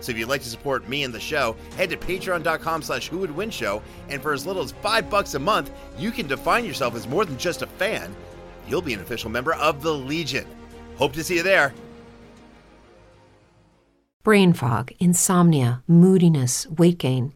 So if you'd like to support me and the show, head to patreon.com slash who would win show, and for as little as five bucks a month, you can define yourself as more than just a fan. You'll be an official member of the Legion. Hope to see you there. brain fog, insomnia, moodiness, weight gain.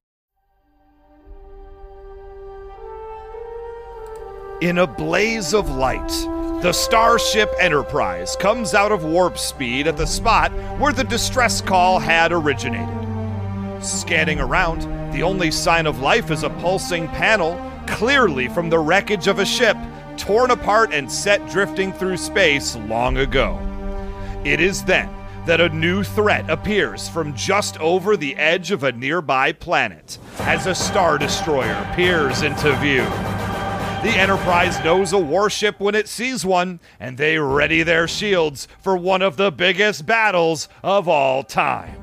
In a blaze of light, the Starship Enterprise comes out of warp speed at the spot where the distress call had originated. Scanning around, the only sign of life is a pulsing panel, clearly from the wreckage of a ship torn apart and set drifting through space long ago. It is then that a new threat appears from just over the edge of a nearby planet as a Star Destroyer peers into view. The Enterprise knows a warship when it sees one, and they ready their shields for one of the biggest battles of all time.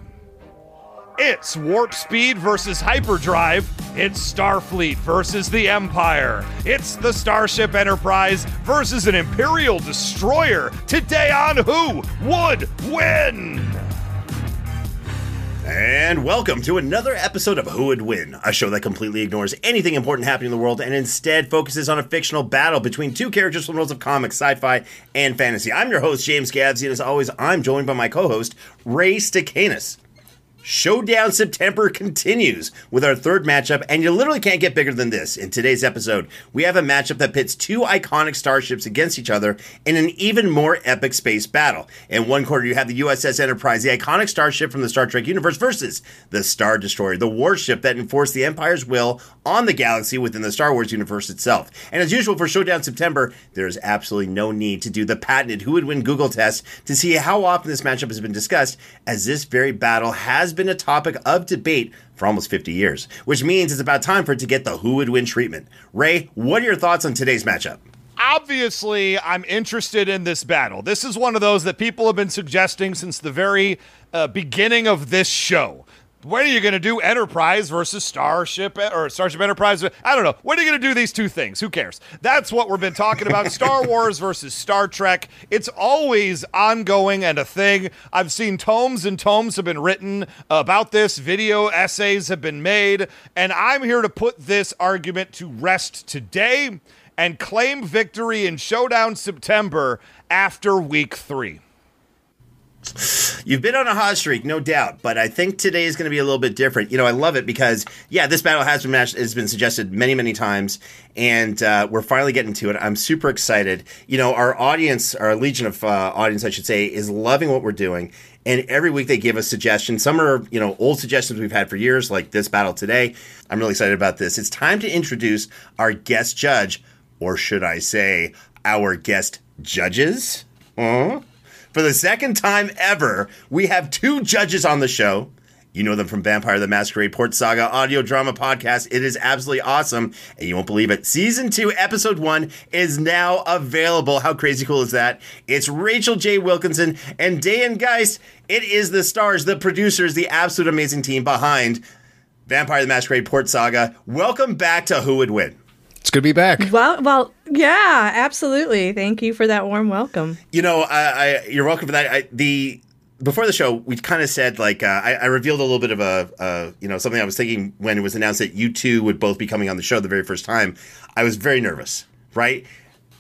It's Warp Speed versus Hyperdrive. It's Starfleet versus the Empire. It's the Starship Enterprise versus an Imperial Destroyer. Today on Who Would Win? And welcome to another episode of Who Would Win, a show that completely ignores anything important happening in the world and instead focuses on a fictional battle between two characters from worlds of comics, sci-fi, and fantasy. I'm your host, James Gavsie, and as always, I'm joined by my co-host, Ray Stacanus. Showdown September continues with our third matchup, and you literally can't get bigger than this. In today's episode, we have a matchup that pits two iconic starships against each other in an even more epic space battle. In one corner, you have the USS Enterprise, the iconic starship from the Star Trek universe, versus the Star Destroyer, the warship that enforced the Empire's will on the galaxy within the Star Wars universe itself. And as usual for Showdown September, there is absolutely no need to do the patented who would win Google test to see how often this matchup has been discussed, as this very battle has been a topic of debate for almost 50 years, which means it's about time for it to get the who would win treatment. Ray, what are your thoughts on today's matchup? Obviously, I'm interested in this battle. This is one of those that people have been suggesting since the very uh, beginning of this show. When are you going to do Enterprise versus Starship eh, or Starship Enterprise? I don't know. When are you going to do these two things? Who cares? That's what we've been talking about. Star Wars versus Star Trek. It's always ongoing and a thing. I've seen tomes and tomes have been written about this. Video essays have been made. And I'm here to put this argument to rest today and claim victory in Showdown September after week three. You've been on a hot streak, no doubt, but I think today is going to be a little bit different. You know, I love it because, yeah, this battle has been matched, has been suggested many, many times, and uh, we're finally getting to it. I'm super excited. You know, our audience, our legion of uh, audience, I should say, is loving what we're doing, and every week they give us suggestions. Some are, you know, old suggestions we've had for years, like this battle today. I'm really excited about this. It's time to introduce our guest judge, or should I say, our guest judges? Huh? For the second time ever, we have two judges on the show. You know them from Vampire the Masquerade Port Saga audio drama podcast. It is absolutely awesome, and you won't believe it. Season 2, Episode 1 is now available. How crazy cool is that? It's Rachel J. Wilkinson and Dan Geist. It is the stars, the producers, the absolute amazing team behind Vampire the Masquerade Port Saga. Welcome back to Who Would Win. It's good to be back. Well, well, yeah, absolutely. Thank you for that warm welcome. You know, I, I you're welcome for that. I, the before the show, we kind of said like uh, I, I, revealed a little bit of a uh, you know something I was thinking when it was announced that you two would both be coming on the show the very first time. I was very nervous, right?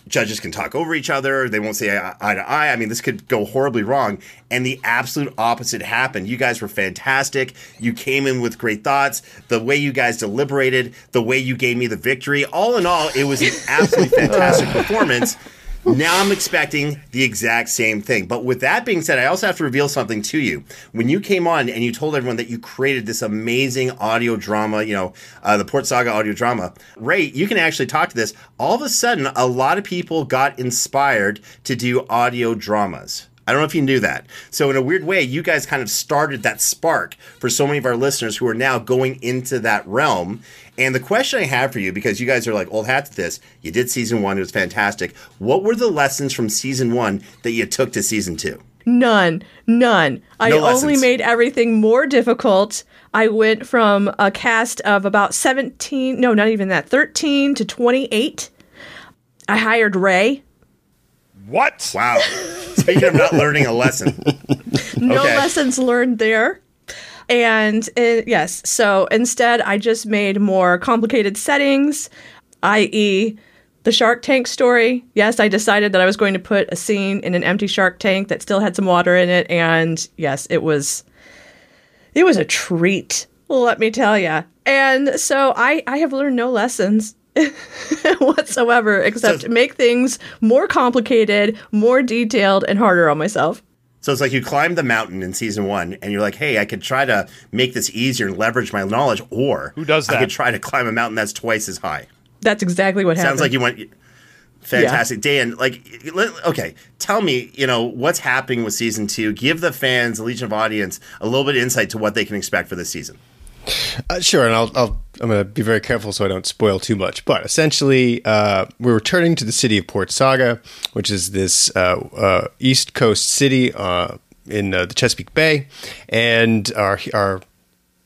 Judges can talk over each other. They won't say eye to eye. I mean, this could go horribly wrong. And the absolute opposite happened. You guys were fantastic. You came in with great thoughts. The way you guys deliberated, the way you gave me the victory. All in all, it was an absolutely fantastic performance now I'm expecting the exact same thing. But with that being said, I also have to reveal something to you. When you came on and you told everyone that you created this amazing audio drama, you know, uh, the Port Saga audio drama, Ray, you can actually talk to this. All of a sudden, a lot of people got inspired to do audio dramas. I don't know if you knew that. So, in a weird way, you guys kind of started that spark for so many of our listeners who are now going into that realm. And the question I have for you, because you guys are like old hats at this, you did season one, it was fantastic. What were the lessons from season one that you took to season two? None, none. No I only made everything more difficult. I went from a cast of about 17, no, not even that, 13 to 28. I hired Ray. What? Wow. Speaking of not learning a lesson. no okay. lessons learned there. And it, yes, so instead, I just made more complicated settings, i.e., the Shark Tank story. Yes, I decided that I was going to put a scene in an empty Shark Tank that still had some water in it, and yes, it was it was a treat. Let me tell you. And so I I have learned no lessons whatsoever except so, make things more complicated, more detailed, and harder on myself. So it's like you climb the mountain in season one, and you're like, "Hey, I could try to make this easier and leverage my knowledge, or who does that? I could try to climb a mountain that's twice as high." That's exactly what Sounds happened. Sounds like you went fantastic. Yeah. Dan, like, okay, tell me, you know, what's happening with season two? Give the fans, the Legion of Audience, a little bit of insight to what they can expect for this season. Uh, sure, and I'll, I'll I'm going to be very careful so I don't spoil too much. But essentially, uh, we're returning to the city of Port Saga, which is this uh, uh East Coast city uh, in uh, the Chesapeake Bay, and our our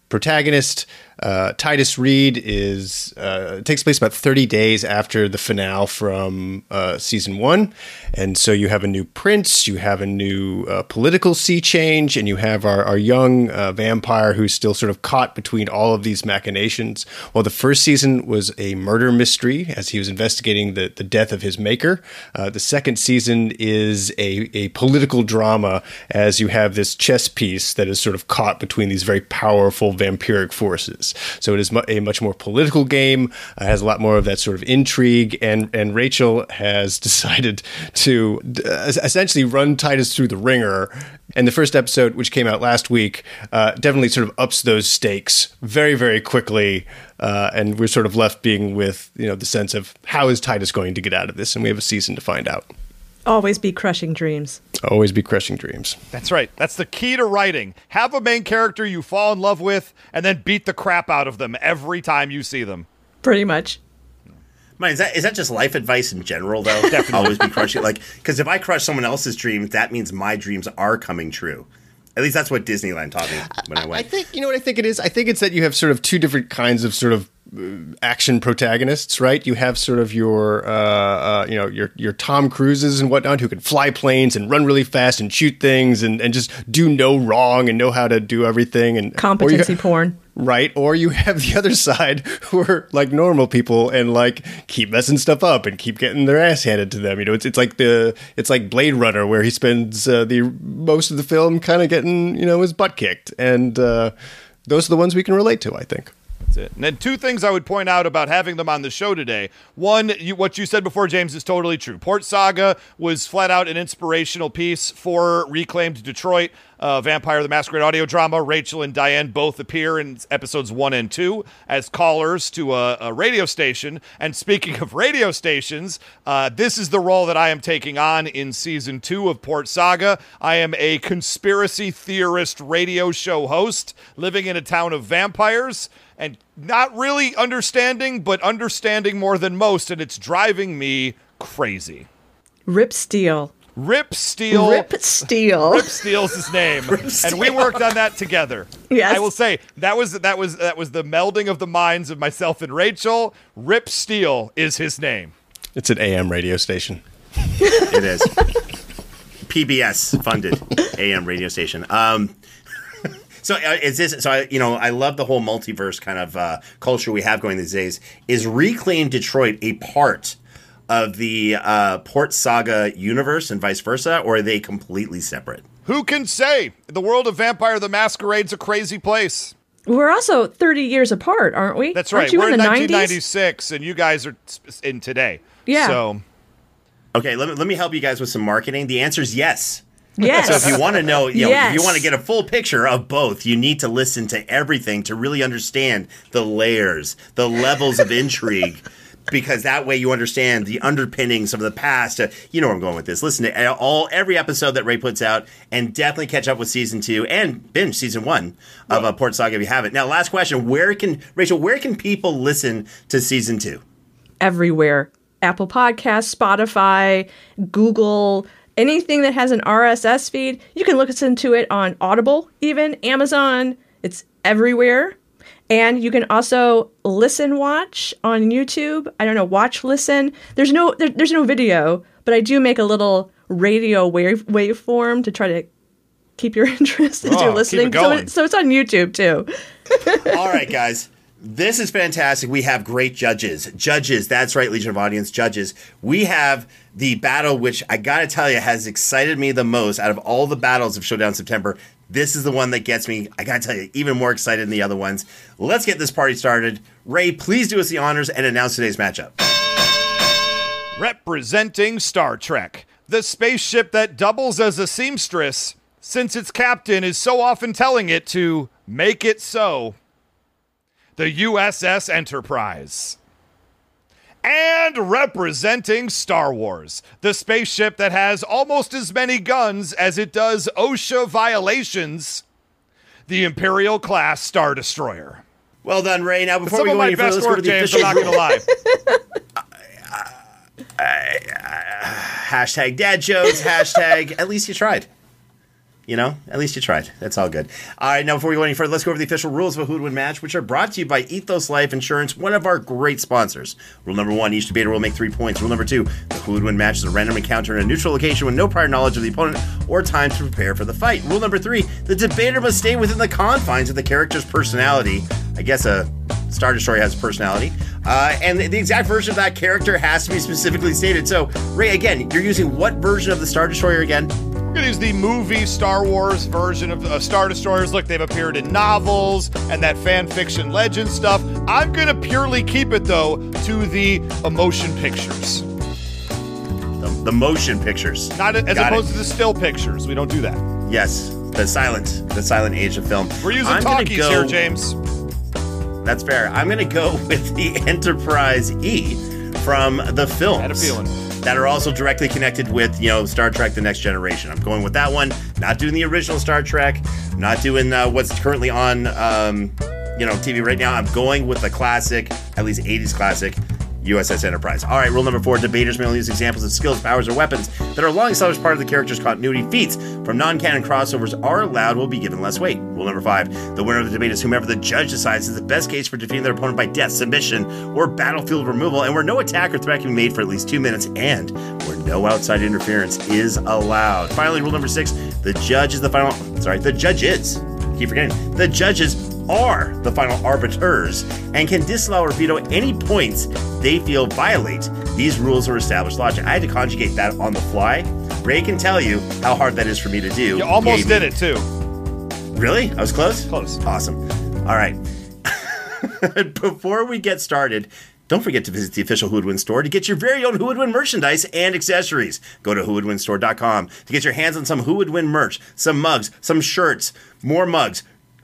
protagonist uh, Titus Reed is uh, takes place about 30 days after the finale from uh, season one, and so you have a new prince, you have a new uh, political sea change, and you have our, our young uh, vampire who's still sort of caught between all of these machinations. Well, the first season was a murder mystery as he was investigating the, the death of his maker. Uh, the second season is a, a political drama as you have this chess piece that is sort of caught between these very powerful vampiric forces. So it is a much more political game. Uh, has a lot more of that sort of intrigue, and and Rachel has decided to uh, essentially run Titus through the wringer. And the first episode, which came out last week, uh, definitely sort of ups those stakes very very quickly. Uh, and we're sort of left being with you know the sense of how is Titus going to get out of this, and we have a season to find out. Always be crushing dreams. Always be crushing dreams. That's right. That's the key to writing. Have a main character you fall in love with, and then beat the crap out of them every time you see them. Pretty much. Man, is that is that just life advice in general though? Definitely always be crushing. Like, because if I crush someone else's dreams, that means my dreams are coming true. At least that's what Disneyland taught me when I went. I think you know what I think it is. I think it's that you have sort of two different kinds of sort of action protagonists, right? You have sort of your, uh, uh, you know, your your Tom Cruises and whatnot who can fly planes and run really fast and shoot things and, and just do no wrong and know how to do everything and competency porn, right? Or you have the other side who are like normal people and like keep messing stuff up and keep getting their ass handed to them. You know, it's it's like the it's like Blade Runner where he spends uh, the most of the film kind of getting you know his butt kicked, and uh, those are the ones we can relate to, I think. That's it. And then two things I would point out about having them on the show today. One, you, what you said before, James, is totally true. Port Saga was flat out an inspirational piece for reclaimed Detroit. uh, Vampire the Masquerade audio drama. Rachel and Diane both appear in episodes one and two as callers to a, a radio station. And speaking of radio stations, uh, this is the role that I am taking on in season two of Port Saga. I am a conspiracy theorist radio show host living in a town of vampires and not really understanding, but understanding more than most, and it's driving me crazy. Rip Steel. Rip Steel. Rip Steele. Rip Steele's his name, and we worked on that together. Yes. I will say that was that was that was the melding of the minds of myself and Rachel. Rip Steel is his name. It's an AM radio station. It is. PBS funded AM radio station. Um, so uh, is this? So I, you know, I love the whole multiverse kind of uh, culture we have going these days. Is Reclaim Detroit a part of the uh, Port Saga universe and vice versa, or are they completely separate? Who can say? The world of Vampire the Masquerade's a crazy place. We're also 30 years apart, aren't we? That's Aren't right. you We're in in the 90s? 1996, and you guys are in today. Yeah. So Okay, let me let me help you guys with some marketing. The answer is yes. Yes. So if you want to know, you know, if you want to get a full picture of both, you need to listen to everything to really understand the layers, the levels of intrigue. Because that way you understand the underpinnings of the past. Uh, you know where I'm going with this. Listen to all every episode that Ray puts out, and definitely catch up with season two and binge season one of uh, Port Saga if you haven't. Now, last question: Where can Rachel? Where can people listen to season two? everywhere Apple Podcasts, Spotify, Google, anything that has an RSS feed. You can listen to it on Audible, even Amazon. It's everywhere. And you can also listen watch on YouTube. I don't know, watch listen. There's no there, there's no video, but I do make a little radio wave waveform to try to keep your interest as Oh, you're keep listening. it So, going. it- so it's on YouTube too. All right, guys. This is fantastic. We have great judges. Judges, that's right, Legion of Audience judges. We have the battle, which I got to tell you has excited me the most out of all the battles of Showdown September. This is the one that gets me, I got to tell you, even more excited than the other ones. Let's get this party started. Ray, please do us the honors and announce today's matchup. Representing Star Trek, the spaceship that doubles as a seamstress, since its captain is so often telling it to make it so. The USS Enterprise. And representing Star Wars, the spaceship that has almost as many guns as it does OSHA violations, the Imperial class Star Destroyer. Well done, Ray. Now, before Some we go any further, let's go to the James. I'm official not going to lie. hashtag dad jokes, hashtag at least you tried. You know, at least you tried. That's all good. All right, now before we go any further, let's go over the official rules of a Who Would Win match, which are brought to you by Ethos Life Insurance, one of our great sponsors. Rule number one: each debater will make three points. Rule number two: the Who Would Win match is a random encounter in a neutral location with no prior knowledge of the opponent or time to prepare for the fight. Rule number three: the debater must stay within the confines of the character's personality. I guess a Star Destroyer has a personality, uh, and the exact version of that character has to be specifically stated. So, Ray, again, you're using what version of the Star Destroyer again? Gonna use the movie Star Wars version of uh, Star Destroyers. Look, they've appeared in novels and that fan fiction legend stuff. I'm gonna purely keep it though to the emotion pictures, The, the motion pictures. not as Got opposed it. to the still pictures. We don't do that. Yes, the silent, the silent age of film. We're using I'm talkies go- here, James. That's fair. I'm going to go with the Enterprise E from the films. Had a feeling. That are also directly connected with, you know, Star Trek The Next Generation. I'm going with that one. Not doing the original Star Trek. Not doing uh, what's currently on, um, you know, TV right now. I'm going with the classic, at least 80s classic, USS Enterprise. All right, rule number four debaters may only use examples of skills, powers, or weapons that are long established part of the character's continuity. Feats from non canon crossovers are allowed, will be given less weight. Rule number five the winner of the debate is whomever the judge decides is the best case for defeating their opponent by death, submission, or battlefield removal, and where no attack or threat can be made for at least two minutes, and where no outside interference is allowed. Finally, rule number six the judge is the final. Sorry, the judge is. Keep forgetting. The judges are the final arbiters and can disallow or veto any points they feel violate these rules or established logic. I had to conjugate that on the fly. Ray can tell you how hard that is for me to do. You almost did it too. Really? I was close? Close. Awesome. All right. Before we get started, Don't forget to visit the official Who Would Win store to get your very own Who Would Win merchandise and accessories. Go to whowouldwinstore.com to get your hands on some Who Would Win merch, some mugs, some shirts, more mugs,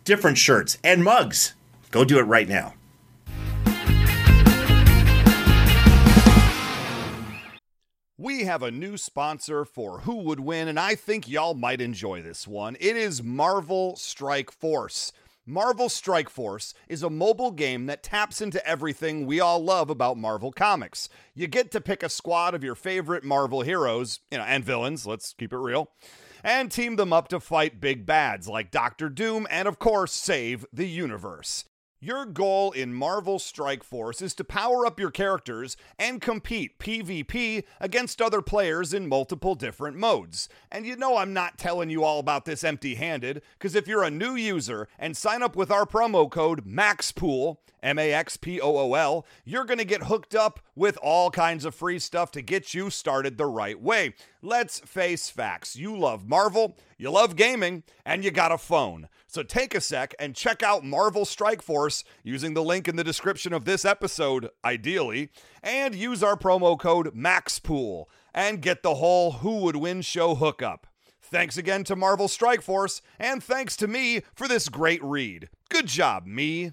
different shirts, and mugs. Go do it right now. We have a new sponsor for Who Would Win, and I think y'all might enjoy this one. It is Marvel Strike Force. Marvel Strike Force is a mobile game that taps into everything we all love about Marvel Comics. You get to pick a squad of your favorite Marvel heroes, you know, and villains, let's keep it real, and team them up to fight big bads like Doctor Doom and, of course, save the universe. Your goal in Marvel Strike Force is to power up your characters and compete PvP against other players in multiple different modes. And you know I'm not telling you all about this empty handed, because if you're a new user and sign up with our promo code MAXPOOL, M A X P O O L, you're going to get hooked up with all kinds of free stuff to get you started the right way. Let's face facts. You love Marvel, you love gaming, and you got a phone. So take a sec and check out Marvel Strike Force using the link in the description of this episode, ideally, and use our promo code MAXPOOL and get the whole Who Would Win show hookup. Thanks again to Marvel Strike Force, and thanks to me for this great read. Good job, me.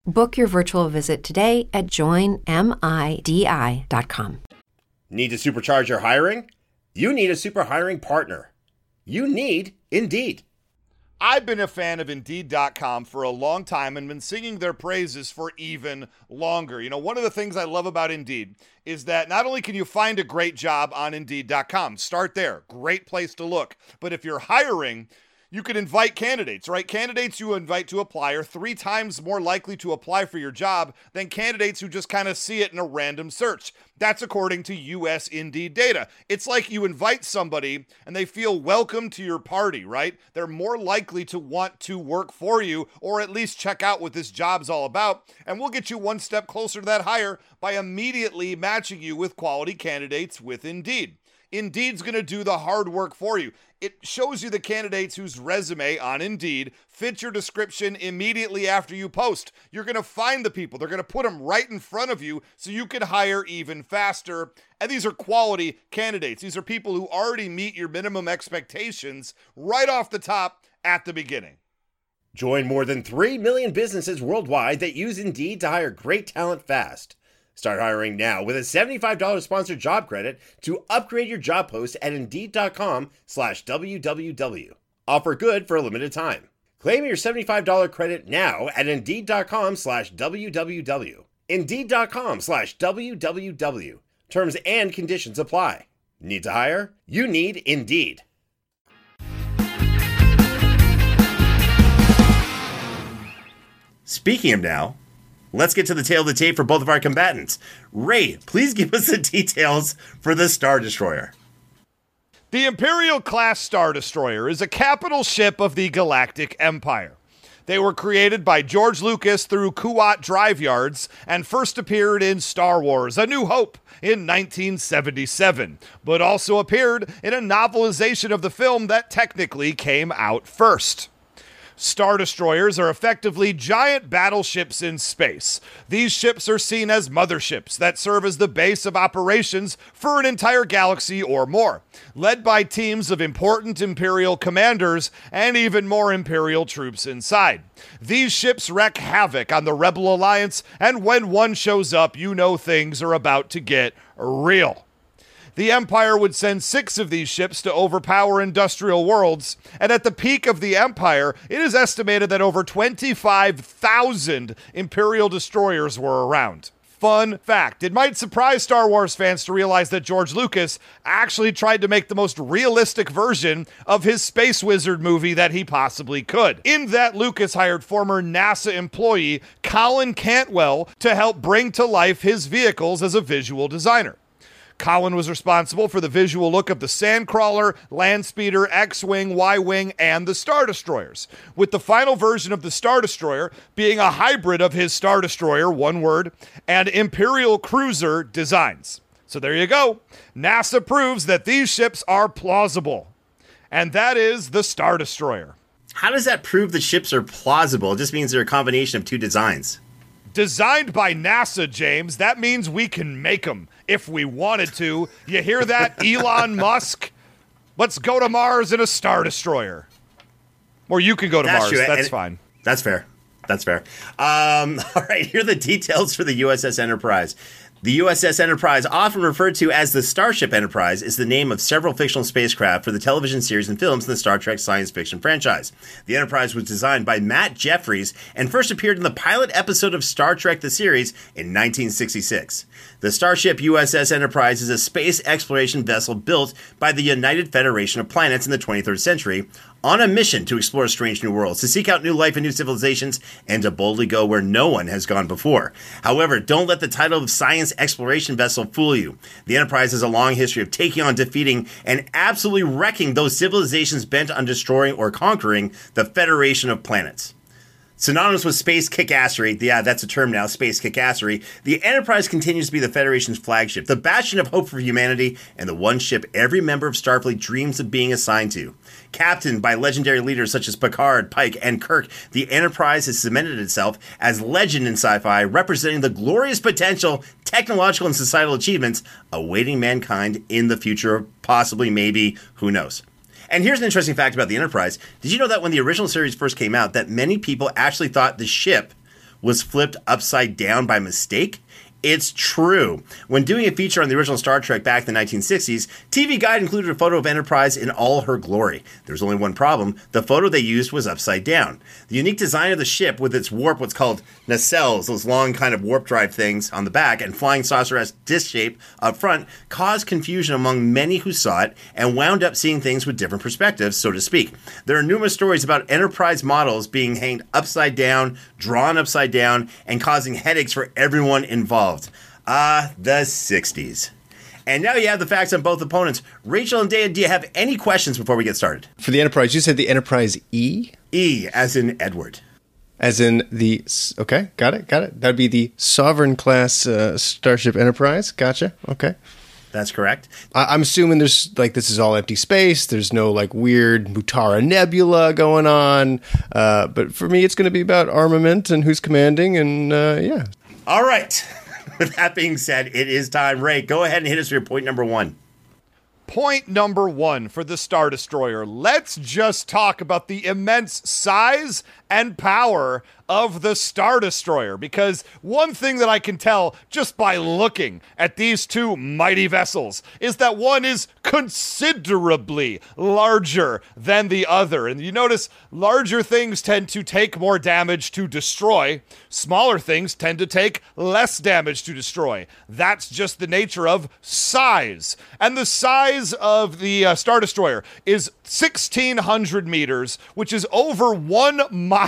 Book your virtual visit today at joinmidi.com. Need to supercharge your hiring? You need a super hiring partner. You need Indeed. I've been a fan of Indeed.com for a long time and been singing their praises for even longer. You know, one of the things I love about Indeed is that not only can you find a great job on Indeed.com, start there, great place to look, but if you're hiring, you can invite candidates, right? Candidates you invite to apply are three times more likely to apply for your job than candidates who just kind of see it in a random search. That's according to US Indeed data. It's like you invite somebody and they feel welcome to your party, right? They're more likely to want to work for you or at least check out what this job's all about. And we'll get you one step closer to that hire by immediately matching you with quality candidates with Indeed. Indeed's going to do the hard work for you. It shows you the candidates whose resume on Indeed fits your description immediately after you post. You're going to find the people, they're going to put them right in front of you so you can hire even faster. And these are quality candidates. These are people who already meet your minimum expectations right off the top at the beginning. Join more than 3 million businesses worldwide that use Indeed to hire great talent fast. Start hiring now with a $75 sponsored job credit to upgrade your job post at Indeed.com slash WWW. Offer good for a limited time. Claim your $75 credit now at Indeed.com slash WWW. Indeed.com slash WWW. Terms and conditions apply. Need to hire? You need Indeed. Speaking of now, let's get to the tale of the tape for both of our combatants. Ray, please give us the details for the Star Destroyer. The Imperial class Star Destroyer is a capital ship of the Galactic Empire. They were created by George Lucas through Kuat Drive Yards and first appeared in Star Wars A New Hope in 1977, but also appeared in a novelization of the film that technically came out first. Star Destroyers are effectively giant battleships in space. These ships are seen as motherships that serve as the base of operations for an entire galaxy or more, led by teams of important Imperial commanders and even more Imperial troops inside. These ships wreak havoc on the Rebel Alliance, and when one shows up, you know things are about to get real the Empire would send six of these ships to overpower industrial worlds. And at the peak of the Empire, it is estimated that over 25,000 Imperial destroyers were around. Fun fact. It might surprise Star Wars fans to realize that George Lucas actually tried to make the most realistic version of his Space Wizard movie that he possibly could. In that, Lucas hired former NASA employee Colin Cantwell to help bring to life his vehicles as a visual designer. Cowan was responsible for the visual look of the Sandcrawler, Landspeeder, X Wing, Y Wing, and the Star Destroyers, with the final version of the Star Destroyer being a hybrid of his Star Destroyer, one word, and Imperial Cruiser designs. So there you go. NASA proves that these ships are plausible. And that is the Star Destroyer. How does that prove the ships are plausible? It just means they're a combination of two designs. Designed by NASA, James. That means we can make them if we wanted to. You hear that, Elon Musk? Let's go to Mars in a Star Destroyer. Or you can go to That's Mars. true, That's and- fine. That's fair. That's fair. Um, all right, here are the details for the USS Enterprise. The USS Enterprise, often referred to as the Starship Enterprise, is the name of several fictional spacecraft for the television series and films in the Star Trek science fiction franchise. The Enterprise was designed by Matt Jefferies and first appeared in the pilot episode of Star Trek the series in 1966. The Starship USS Enterprise is a space exploration vessel built by the United Federation of Planets in the 23rd century on a mission to explore strange new worlds, to seek out new life and new civilizations, and to boldly go where no one has gone before. However, don't let the title of science exploration vessel fool you. The Enterprise has a long history of taking on, defeating, and absolutely wrecking those civilizations bent on destroying or conquering the Federation of Planets. Synonymous with space kickassery, yeah, that's a term now, space kickassery, the Enterprise continues to be the Federation's flagship, the bastion of hope for humanity, and the one ship every member of Starfleet dreams of being assigned to. Captained by legendary leaders such as Picard, Pike, and Kirk, the Enterprise has cemented itself as legend in sci fi, representing the glorious potential, technological, and societal achievements awaiting mankind in the future, possibly, maybe, who knows. And here's an interesting fact about the Enterprise. Did you know that when the original series first came out, that many people actually thought the ship was flipped upside down by mistake? It's true. When doing a feature on the original Star Trek back in the 1960s, TV Guide included a photo of Enterprise in all her glory. There's only one problem the photo they used was upside down. The unique design of the ship, with its warp, what's called nacelles, those long kind of warp drive things on the back, and flying saucer esque disc shape up front, caused confusion among many who saw it and wound up seeing things with different perspectives, so to speak. There are numerous stories about Enterprise models being hanged upside down, drawn upside down, and causing headaches for everyone involved. Ah, the 60s. And now you have the facts on both opponents. Rachel and Dave, do you have any questions before we get started? For the Enterprise, you said the Enterprise E, E, as in Edward. as in the. Okay, got it, got it. That'd be the Sovereign class uh, Starship Enterprise. Gotcha. Okay. That's correct. I- I'm assuming there's like this is all empty space. There's no like weird Mutara Nebula going on. Uh, but for me, it's going to be about armament and who's commanding, and uh, yeah. All right. With that being said, it is time. Ray, go ahead and hit us for your point number one. Point number one for the Star Destroyer. Let's just talk about the immense size and power of the Star Destroyer. Because one thing that I can tell just by looking at these two mighty vessels is that one is considerably larger than the other. And you notice larger things tend to take more damage to destroy, smaller things tend to take less damage to destroy. That's just the nature of size. And the size of the uh, Star Destroyer is 1,600 meters, which is over one mile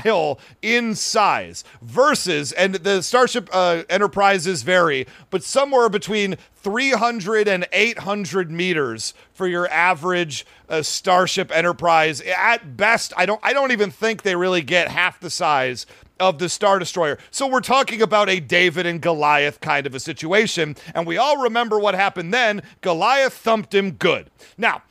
in size, versus, and the Starship uh, Enterprises vary, but somewhere between 300 and 800 meters for your average uh, Starship Enterprise. At best, I don't, I don't even think they really get half the size of the Star Destroyer. So we're talking about a David and Goliath kind of a situation. And we all remember what happened then. Goliath thumped him good. Now,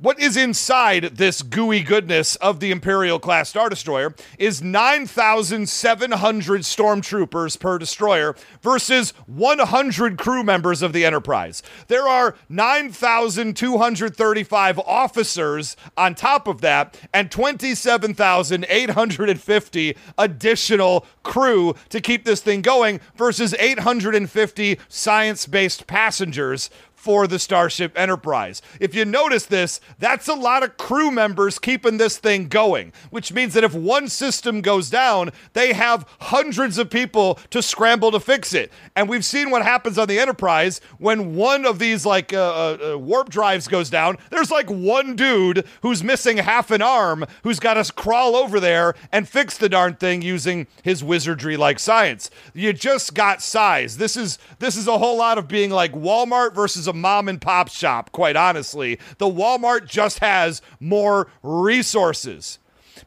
what is inside this gooey goodness of the Imperial class Star Destroyer is 9,700 stormtroopers per destroyer versus 100 crew members of the Enterprise. There are 9,235 officers on top of that and 27,850 additional crew to keep this thing going versus 850 science based passengers for the Starship Enterprise. If you notice this, that's a lot of crew members keeping this thing going, which means that if one system goes down, they have hundreds of people to scramble to fix it. And we've seen what happens on the Enterprise when one of these like uh, uh, uh warp drives goes down. There's like one dude who's missing half an arm who's got to crawl over there and fix the darn thing using his wizardry like science. You just got size. This is this is a whole lot of being like Walmart versus a mom and pop shop, quite honestly. The Walmart just has more resources.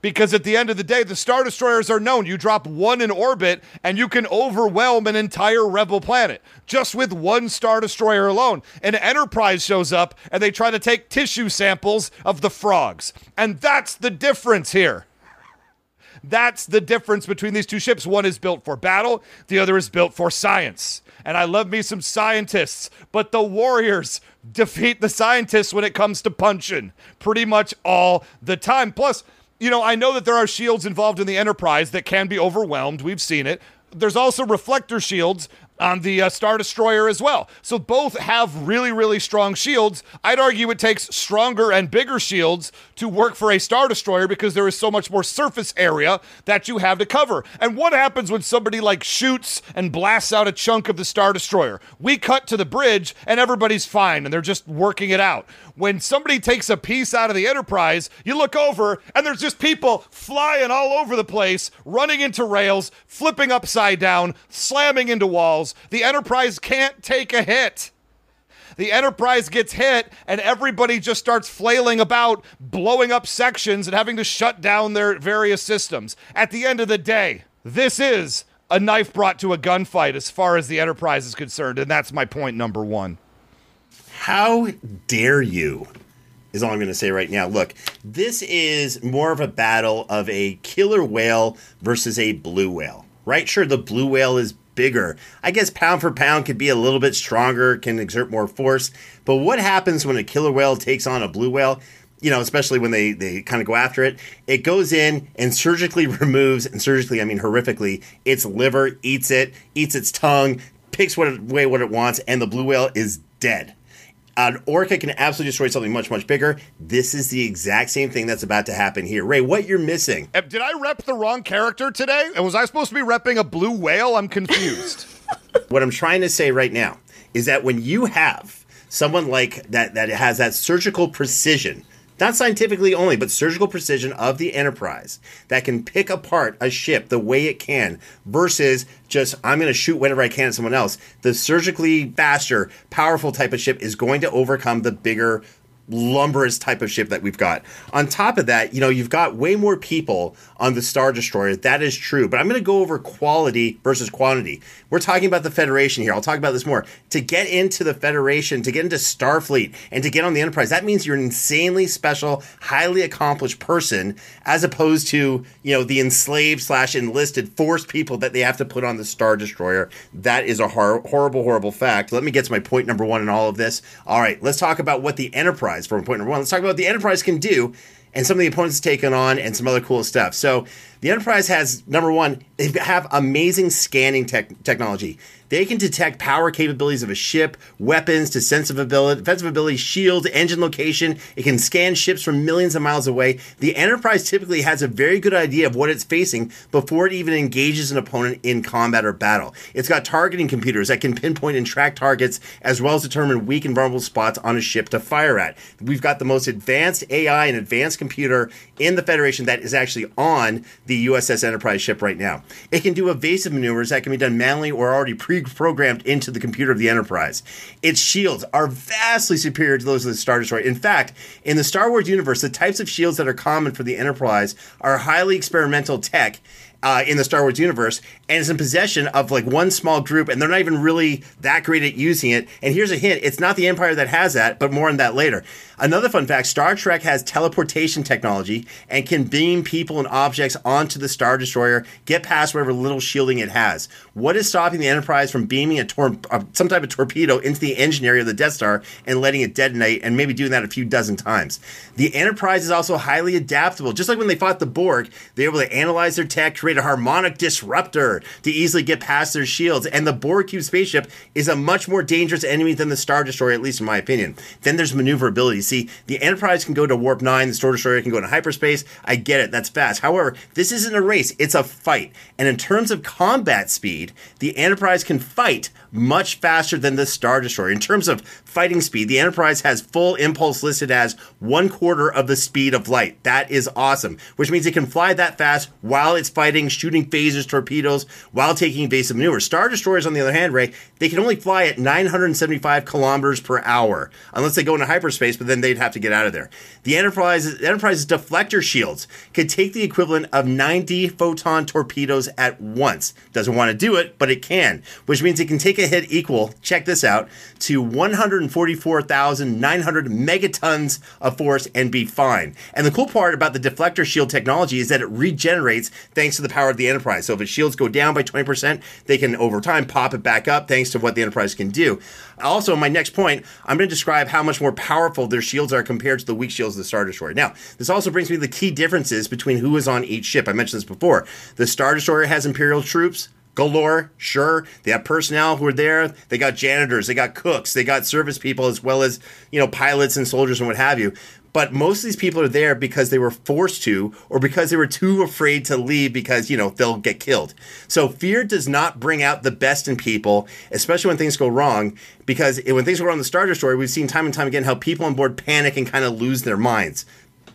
Because at the end of the day, the Star Destroyers are known. You drop one in orbit and you can overwhelm an entire rebel planet just with one Star Destroyer alone. An Enterprise shows up and they try to take tissue samples of the frogs. And that's the difference here. That's the difference between these two ships. One is built for battle, the other is built for science. And I love me some scientists, but the Warriors defeat the scientists when it comes to punching pretty much all the time. Plus, you know, I know that there are shields involved in the Enterprise that can be overwhelmed. We've seen it. There's also reflector shields on the uh, Star Destroyer as well. So both have really, really strong shields. I'd argue it takes stronger and bigger shields to work for a Star Destroyer because there is so much more surface area that you have to cover. And what happens when somebody like shoots and blasts out a chunk of the Star Destroyer? We cut to the bridge and everybody's fine and they're just working it out. When somebody takes a piece out of the Enterprise, you look over and there's just people flying all over the place, running into rails, flipping upside down, slamming into walls the Enterprise can't take a hit. The Enterprise gets hit, and everybody just starts flailing about, blowing up sections and having to shut down their various systems. At the end of the day, this is a knife brought to a gunfight as far as the Enterprise is concerned, and that's my point number one. How dare you? Is all I'm going to say right now. Look, this is more of a battle of a killer whale versus a blue whale, right? Sure, the blue whale is bigger. I guess pound for pound could be a little bit stronger, can exert more force. But what happens when a killer whale takes on a blue whale? You know, especially when they, they kind of go after it, it goes in and surgically removes, and surgically, I mean horrifically, its liver, eats it, eats its tongue, picks what away what it wants, and the blue whale is dead. An orca can absolutely destroy something much, much bigger. This is the exact same thing that's about to happen here. Ray, what you're missing? Did I rep the wrong character today? And was I supposed to be repping a blue whale? I'm confused. what I'm trying to say right now is that when you have someone like that that has that surgical precision not scientifically only, but surgical precision of the Enterprise that can pick apart a ship the way it can versus just, I'm going to shoot whatever I can at someone else. The surgically faster, powerful type of ship is going to overcome the bigger, lumberous type of ship that we've got. On top of that, you know, you've got way more people on the Star Destroyer. That is true. But I'm going to go over quality versus quantity. We're talking about the Federation here. I'll talk about this more. To get into the Federation, to get into Starfleet, and to get on the Enterprise, that means you're an insanely special, highly accomplished person, as opposed to, you know, the enslaved slash enlisted forced people that they have to put on the Star Destroyer. That is a hor- horrible, horrible fact. Let me get to my point number one in all of this. All right, let's talk about what the Enterprise, from point number one, let's talk about what the Enterprise can do and some of the opponents taken on and some other cool stuff. So the Enterprise has number one, they have amazing scanning tech- technology. They can detect power capabilities of a ship, weapons, to defensive ability, defensive ability, shield, engine location. It can scan ships from millions of miles away. The Enterprise typically has a very good idea of what it's facing before it even engages an opponent in combat or battle. It's got targeting computers that can pinpoint and track targets as well as determine weak and vulnerable spots on a ship to fire at. We've got the most advanced AI and advanced computer in the Federation that is actually on the USS Enterprise ship right now. It can do evasive maneuvers that can be done manually or already pre programmed into the computer of the Enterprise. Its shields are vastly superior to those of the Star Destroyer. In fact, in the Star Wars universe, the types of shields that are common for the Enterprise are highly experimental tech uh, in the Star Wars universe and is in possession of like one small group, and they're not even really that great at using it. And here's a hint it's not the Empire that has that, but more on that later. Another fun fact Star Trek has teleportation technology and can beam people and objects onto the Star Destroyer, get past whatever little shielding it has. What is stopping the Enterprise from beaming a tor- uh, some type of torpedo into the engine area of the Death Star and letting it detonate, and maybe doing that a few dozen times? The Enterprise is also highly adaptable. Just like when they fought the Borg, they were able to analyze their tech, create a harmonic disruptor to easily get past their shields. And the Borg Cube spaceship is a much more dangerous enemy than the Star Destroyer, at least in my opinion. Then there's maneuverability. See, the Enterprise can go to warp nine, the Star Destroyer can go into hyperspace. I get it, that's fast. However, this isn't a race; it's a fight. And in terms of combat speed, the Enterprise can fight much faster than the Star Destroyer. In terms of fighting speed, the Enterprise has full impulse listed as one quarter of the speed of light. That is awesome, which means it can fly that fast while it's fighting, shooting phasers, torpedoes, while taking evasive maneuvers. Star Destroyers, on the other hand, Ray, they can only fly at 975 kilometers per hour, unless they go into hyperspace, but then they'd have to get out of there. The Enterprise, the Enterprise's deflector shields could take the equivalent of 90 photon torpedoes at once. Doesn't want to do it, but it can, which means it can take a hit equal, check this out, to 144,900 megatons of force and be fine. And the cool part about the deflector shield technology is that it regenerates thanks to the power of the Enterprise. So if its shields go down by 20%, they can over time pop it back up thanks to what the Enterprise can do. Also, my next point, I'm going to describe how much more powerful their shields are compared to the weak shields of the Star Destroyer. Now, this also brings me to the key differences between who is on each ship. I mentioned this before. The Star Destroyer has Imperial troops, galore. Sure, they have personnel who are there. They got janitors, they got cooks, they got service people, as well as you know pilots and soldiers and what have you. But most of these people are there because they were forced to, or because they were too afraid to leave because you know they'll get killed. So fear does not bring out the best in people, especially when things go wrong. Because when things go wrong on the Star Destroyer, we've seen time and time again how people on board panic and kind of lose their minds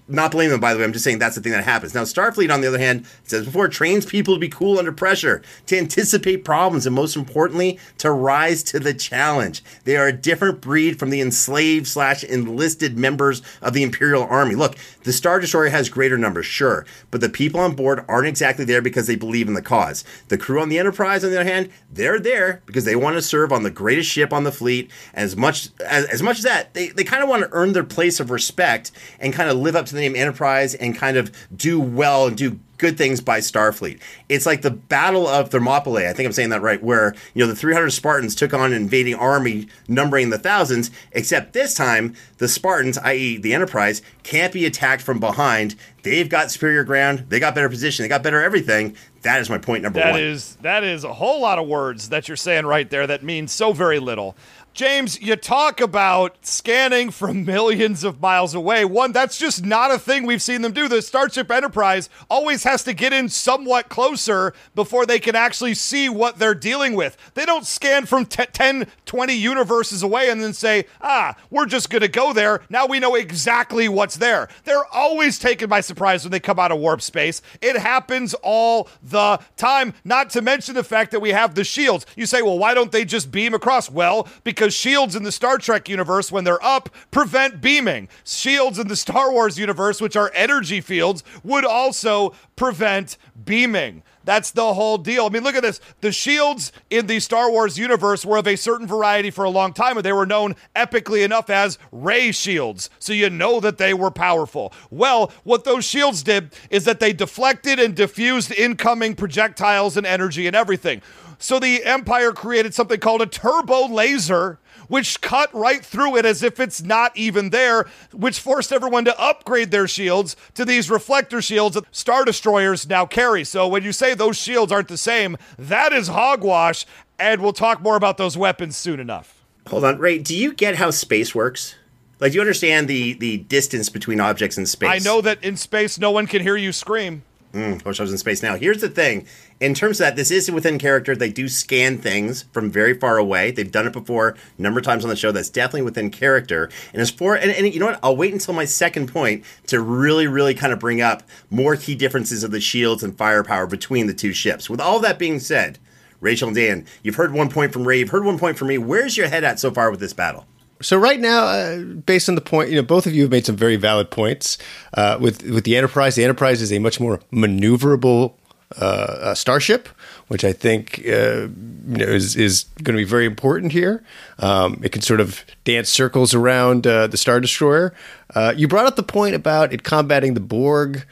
not blaming them, by the way. I'm just saying that's the thing that happens. Now, Starfleet, on the other hand, says before, trains people to be cool under pressure, to anticipate problems, and most importantly, to rise to the challenge. They are a different breed from the enslaved slash enlisted members of the Imperial Army. Look, the Star Destroyer has greater numbers, sure, but the people on board aren't exactly there because they believe in the cause. The crew on the Enterprise, on the other hand, they're there because they want to serve on the greatest ship on the fleet. As much as, as much as that, they, they kind of want to earn their place of respect and kind of live up to the name Enterprise and kind of do well and do good things by Starfleet. It's like the Battle of Thermopylae. I think I'm saying that right, where you know the 300 Spartans took on an invading army numbering the thousands. Except this time, the Spartans, i.e., the Enterprise, can't be attacked from behind. They've got superior ground. They got better position. They got better everything. That is my point number That one. That is that is a whole lot of words that you're saying right there that means so very little. James, you talk about scanning from millions of miles away. One, that's just not a thing we've seen them do. The Starship Enterprise always has to get in somewhat closer before they can actually see what they're dealing with. They don't scan from t- 10, 20 universes away and then say, ah, we're just going to go there. Now we know exactly what's there. They're always taken by surprise when they come out of warp space. It happens all the time, not to mention the fact that we have the shields. You say, well, why don't they just beam across? Well, because shields in the Star Trek universe, when they're up, prevent beaming. Shields in the Star Wars universe, which are energy fields, would also prevent beaming. That's the whole deal. I mean, look at this. The shields in the Star Wars universe were of a certain variety for a long time, and they were known epically enough as ray shields. So you know that they were powerful. Well, what those shields did is that they deflected and diffused incoming projectiles and energy and everything. So the Empire created something called a turbo laser which cut right through it as if it's not even there, which forced everyone to upgrade their shields to these reflector shields that Star Destroyers now carry. So when you say those shields aren't the same, that is hogwash, and we'll talk more about those weapons soon enough. Hold on, Ray, do you get how space works? Like, do you understand the, the distance between objects in space? I know that in space, no one can hear you scream. Mm, wish I was in space now. Here's the thing. In terms of that, this is within character. They do scan things from very far away. They've done it before a number of times on the show. That's definitely within character. And as for, and, and you know what? I'll wait until my second point to really, really kind of bring up more key differences of the shields and firepower between the two ships. With all that being said, Rachel and Dan, you've heard one point from Ray, you've heard one point from me. Where's your head at so far with this battle? So right now, uh, based on the point, you know, both of you have made some very valid points. Uh, with with the Enterprise, the Enterprise is a much more maneuverable uh, starship, which I think uh, you know, is is going to be very important here. Um, it can sort of dance circles around uh, the Star Destroyer. Uh, you brought up the point about it combating the Borg.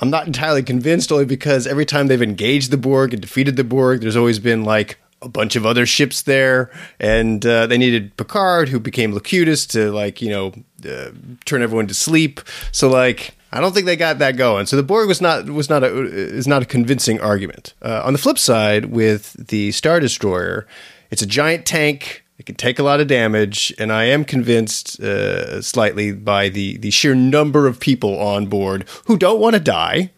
I'm not entirely convinced, only because every time they've engaged the Borg and defeated the Borg, there's always been like a bunch of other ships there, and uh, they needed Picard, who became Locutus, to like you know uh, turn everyone to sleep. So like I don't think they got that going. So the Borg was not was not a is not a convincing argument. Uh, on the flip side, with the Star Destroyer, it's a giant tank. It can take a lot of damage, and I am convinced uh, slightly by the the sheer number of people on board who don't want to die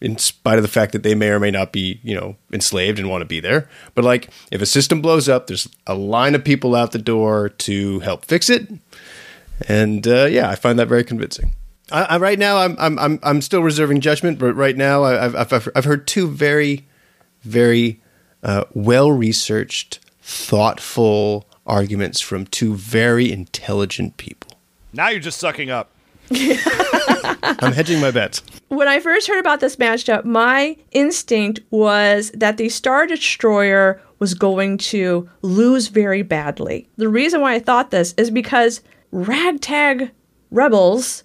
in spite of the fact that they may or may not be, you know, enslaved and want to be there. But like, if a system blows up, there's a line of people out the door to help fix it, and uh, yeah, I find that very convincing. I, I, right now, I'm I'm I'm I'm still reserving judgment, but right now, I've I've, I've heard two very, very uh, well researched, thoughtful arguments from two very intelligent people. Now you're just sucking up. I'm hedging my bets. When I first heard about this matchup, my instinct was that the Star Destroyer was going to lose very badly. The reason why I thought this is because ragtag rebels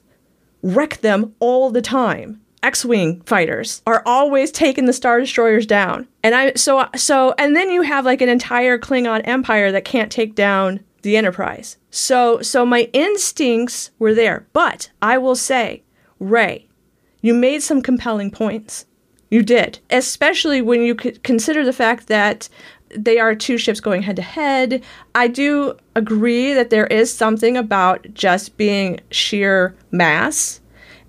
wreck them all the time. X-wing fighters are always taking the star destroyers down. And I so so and then you have like an entire Klingon empire that can't take down the Enterprise. So so my instincts were there. But I will say, Ray, you made some compelling points. You did, especially when you consider the fact that they are two ships going head to head. I do agree that there is something about just being sheer mass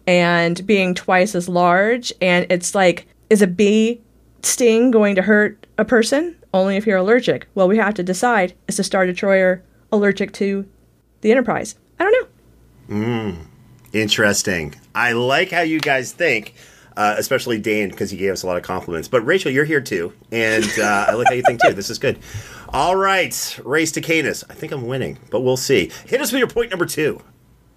and being twice as large. And it's like, is a bee sting going to hurt a person? Only if you're allergic. Well, we have to decide is the Star Destroyer allergic to the Enterprise? I don't know. Mm, interesting. I like how you guys think. Uh, especially Dan, because he gave us a lot of compliments. But Rachel, you're here too, and uh, I like how you think too. This is good. All right, race to Canis. I think I'm winning, but we'll see. Hit us with your point number two.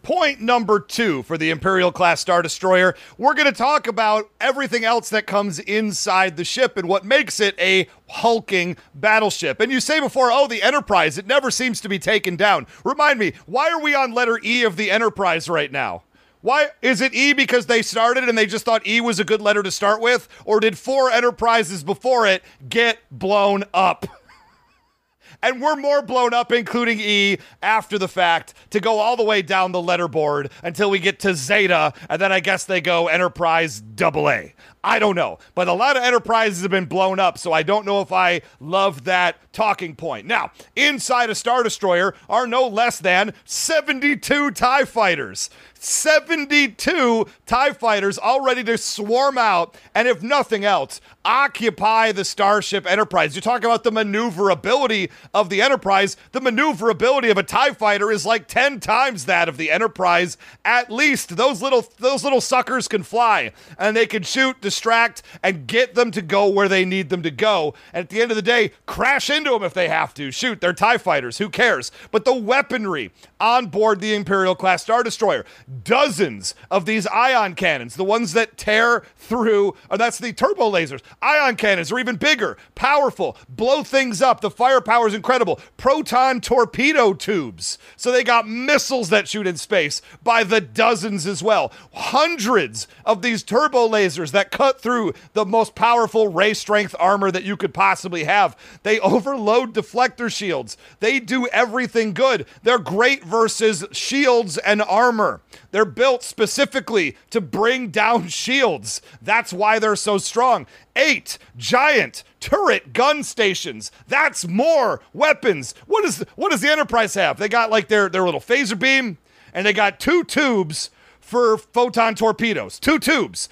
Point number two for the Imperial class Star Destroyer. We're going to talk about everything else that comes inside the ship and what makes it a hulking battleship. And you say before, oh, the Enterprise, it never seems to be taken down. Remind me, why are we on letter E of the Enterprise right now? Why is it E because they started and they just thought E was a good letter to start with? Or did four enterprises before it get blown up? and we're more blown up, including E, after the fact, to go all the way down the letterboard until we get to Zeta, and then I guess they go Enterprise Double A. I don't know. But a lot of enterprises have been blown up, so I don't know if I love that talking point. Now, inside a Star Destroyer are no less than 72 TIE fighters. 72 TIE fighters all ready to swarm out, and if nothing else, occupy the Starship Enterprise. You talk about the maneuverability of the Enterprise. The maneuverability of a TIE fighter is like 10 times that of the Enterprise. At least those little those little suckers can fly and they can shoot, distract, and get them to go where they need them to go. And at the end of the day, crash into them if they have to. Shoot, they're TIE fighters. Who cares? But the weaponry on board the Imperial class Star Destroyer, dozens of these ion cannons, the ones that tear through, or that's the turbo lasers. Ion cannons are even bigger, powerful, blow things up. The firepower is incredible. Proton torpedo tubes. So they got missiles that shoot in space by the dozens as well. Hundreds of these turbo lasers that cut through the most powerful ray strength armor that you could possibly have. They overload deflector shields. They do everything good. They're great versus shields and armor. They're built specifically to bring down shields. That's why they're so strong. Eight giant turret gun stations. That's more weapons. What is what does the Enterprise have? They got like their their little phaser beam, and they got two tubes for photon torpedoes. Two tubes.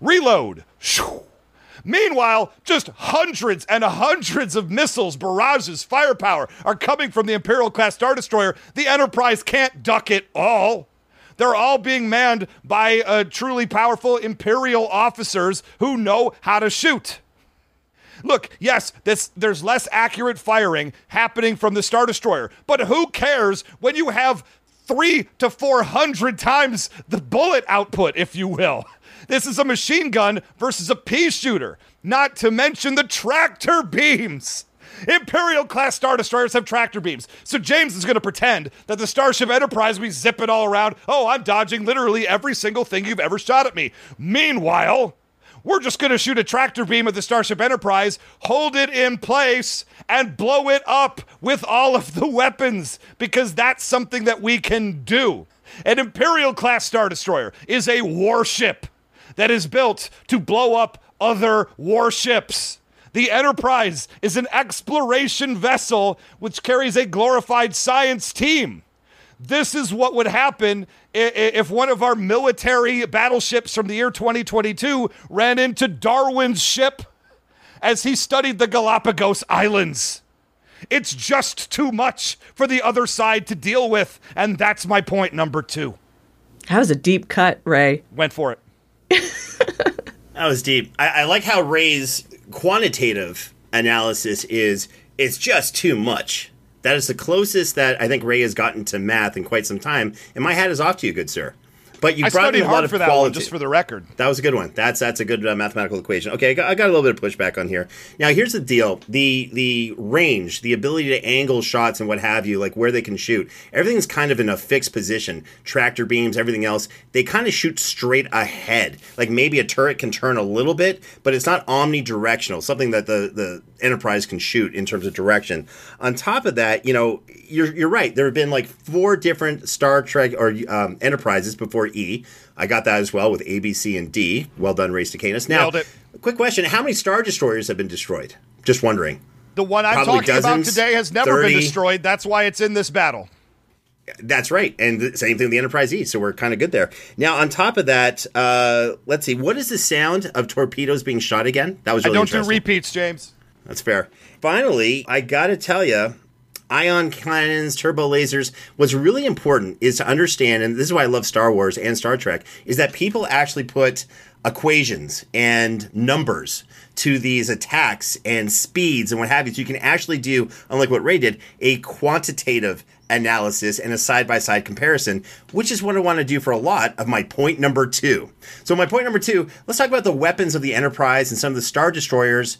Reload. Meanwhile, just hundreds and hundreds of missiles, barrages, firepower are coming from the Imperial class Star Destroyer. The Enterprise can't duck it all. They're all being manned by uh, truly powerful Imperial officers who know how to shoot. Look, yes, this, there's less accurate firing happening from the Star Destroyer, but who cares when you have three to four hundred times the bullet output, if you will? This is a machine gun versus a pea shooter, not to mention the tractor beams. Imperial class Star Destroyers have tractor beams. So James is going to pretend that the Starship Enterprise we zip it all around. Oh, I'm dodging literally every single thing you've ever shot at me. Meanwhile, we're just going to shoot a tractor beam at the Starship Enterprise, hold it in place, and blow it up with all of the weapons because that's something that we can do. An Imperial class Star Destroyer is a warship that is built to blow up other warships. The Enterprise is an exploration vessel which carries a glorified science team. This is what would happen if one of our military battleships from the year 2022 ran into Darwin's ship as he studied the Galapagos Islands. It's just too much for the other side to deal with, and that's my point number two. That was a deep cut, Ray. Went for it. that was deep. I, I like how Ray's quantitative analysis is it's just too much. That is the closest that I think Ray has gotten to math in quite some time. And my hat is off to you, good sir. But you I brought in a lot of quality. just for the record. That was a good one. That's that's a good uh, mathematical equation. Okay, I got, I got, a little bit of pushback on here. Now, here's the deal: the the range, the ability to angle shots and what have you, like where they can shoot. Everything's kind of in a fixed position. Tractor beams, everything else, they kind of shoot straight ahead. Like maybe a turret can turn a little bit, but it's not omnidirectional. Something that the the Enterprise can shoot in terms of direction. On top of that, you know, you're you're right. There have been like four different Star Trek or um, Enterprises before E. I got that as well with A, B, C, and D. Well done, Race to Canis. Now, quick question: How many Star Destroyers have been destroyed? Just wondering. The one I'm Probably talking dozens, about today has never 30. been destroyed. That's why it's in this battle. That's right, and the same thing with the Enterprise E. So we're kind of good there. Now, on top of that, uh, let's see. What is the sound of torpedoes being shot again? That was really I don't do repeats, James. That's fair. Finally, I got to tell you, ion cannons, turbo lasers, what's really important is to understand, and this is why I love Star Wars and Star Trek, is that people actually put equations and numbers to these attacks and speeds and what have you. So you can actually do, unlike what Ray did, a quantitative analysis and a side by side comparison, which is what I want to do for a lot of my point number two. So, my point number two, let's talk about the weapons of the Enterprise and some of the Star Destroyers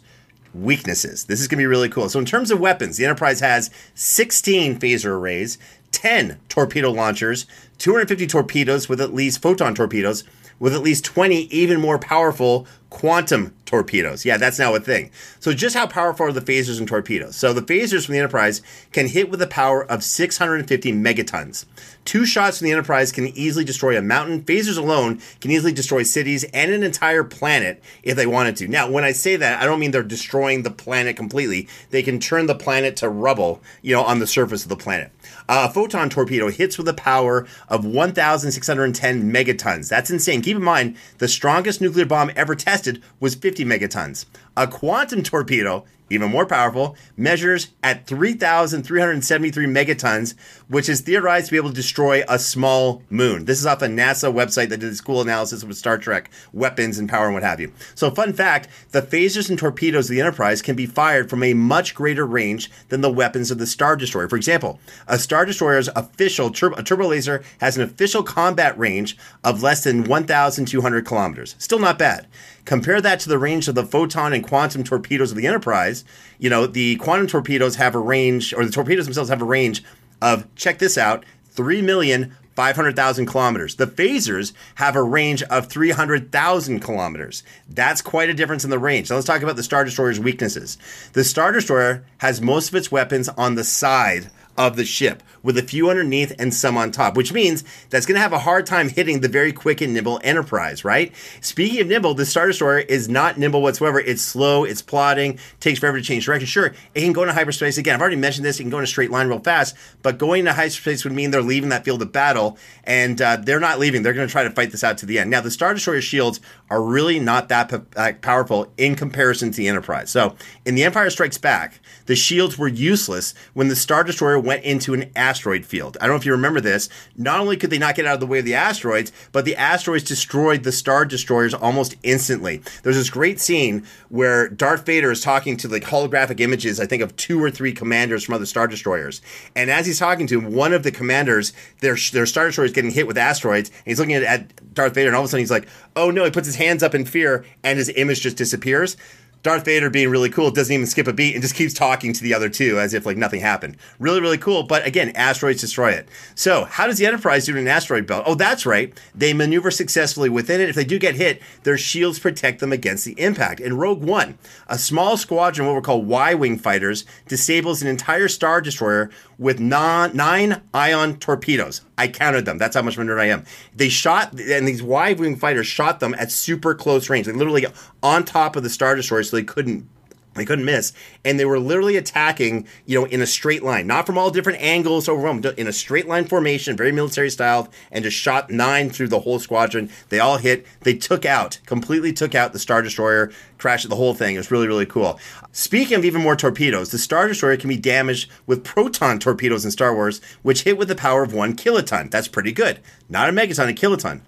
weaknesses. This is going to be really cool. So, in terms of weapons, the Enterprise has 16 phaser arrays, 10 torpedo launchers, 250 torpedoes with at least photon torpedoes, with at least 20 even more powerful quantum torpedoes. Yeah, that's now a thing. So, just how powerful are the phasers and torpedoes? So, the phasers from the Enterprise can hit with a power of 650 megatons. Two shots from the Enterprise can easily destroy a mountain. Phasers alone can easily destroy cities and an entire planet if they wanted to. Now, when I say that, I don't mean they're destroying the planet completely. They can turn the planet to rubble, you know, on the surface of the planet. Uh, a photon torpedo hits with a power of 1,610 megatons. That's insane. Keep in mind, the strongest nuclear bomb ever tested was 50 megatons. A quantum torpedo, even more powerful, measures at 3,373 megatons, which is theorized to be able to destroy a small moon. This is off a NASA website that did this cool analysis of Star Trek weapons and power and what have you. So, fun fact the phasers and torpedoes of the Enterprise can be fired from a much greater range than the weapons of the Star Destroyer. For example, a Star Destroyer's official turbo, turbo laser has an official combat range of less than 1,200 kilometers. Still not bad. Compare that to the range of the photon and quantum torpedoes of the Enterprise. You know, the quantum torpedoes have a range, or the torpedoes themselves have a range of, check this out, 3 million 500,000 kilometers. The phasers have a range of 300,000 kilometers. That's quite a difference in the range. Now let's talk about the Star Destroyer's weaknesses. The Star Destroyer has most of its weapons on the side of the ship, with a few underneath and some on top, which means that's going to have a hard time hitting the very quick and nimble Enterprise, right? Speaking of nimble, the Star Destroyer is not nimble whatsoever. It's slow, it's plodding, takes forever to change direction. Sure, it can go into hyperspace. Again, I've already mentioned this, it can go in a straight line real fast, but going into hyperspace would mean they're leaving that field of battle, and uh, they're not leaving. They're going to try to fight this out to the end. Now, the Star Destroyer shields are really not that p- powerful in comparison to the Enterprise. So, in The Empire Strikes Back, the shields were useless when the Star Destroyer went into an asteroid field. I don't know if you remember this. Not only could they not get out of the way of the asteroids, but the asteroids destroyed the Star Destroyers almost instantly. There's this great scene where Darth Vader is talking to like holographic images, I think of two or three commanders from other Star Destroyers. And as he's talking to him, one of the commanders, their, their Star Destroyer is getting hit with asteroids, and he's looking at, at Darth Vader, and all of a sudden he's like, oh no, he puts his hands up in fear, and his image just disappears Darth Vader being really cool doesn't even skip a beat and just keeps talking to the other two as if like nothing happened. Really, really cool. But again, asteroids destroy it. So how does the Enterprise do in an asteroid belt? Oh, that's right. They maneuver successfully within it. If they do get hit, their shields protect them against the impact. In Rogue One, a small squadron, what we call Y-wing fighters, disables an entire star destroyer with non, nine ion torpedoes. I counted them. That's how much of a nerd I am. They shot, and these Y-wing fighters shot them at super close range, like literally on top of the star destroyer, so they couldn't they couldn't miss, and they were literally attacking, you know, in a straight line, not from all different angles overwhelmed, in a straight line formation, very military style, and just shot nine through the whole squadron. They all hit. They took out, completely took out the Star Destroyer, crashed the whole thing. It was really, really cool. Speaking of even more torpedoes, the Star Destroyer can be damaged with proton torpedoes in Star Wars, which hit with the power of one kiloton. That's pretty good. Not a megaton, a kiloton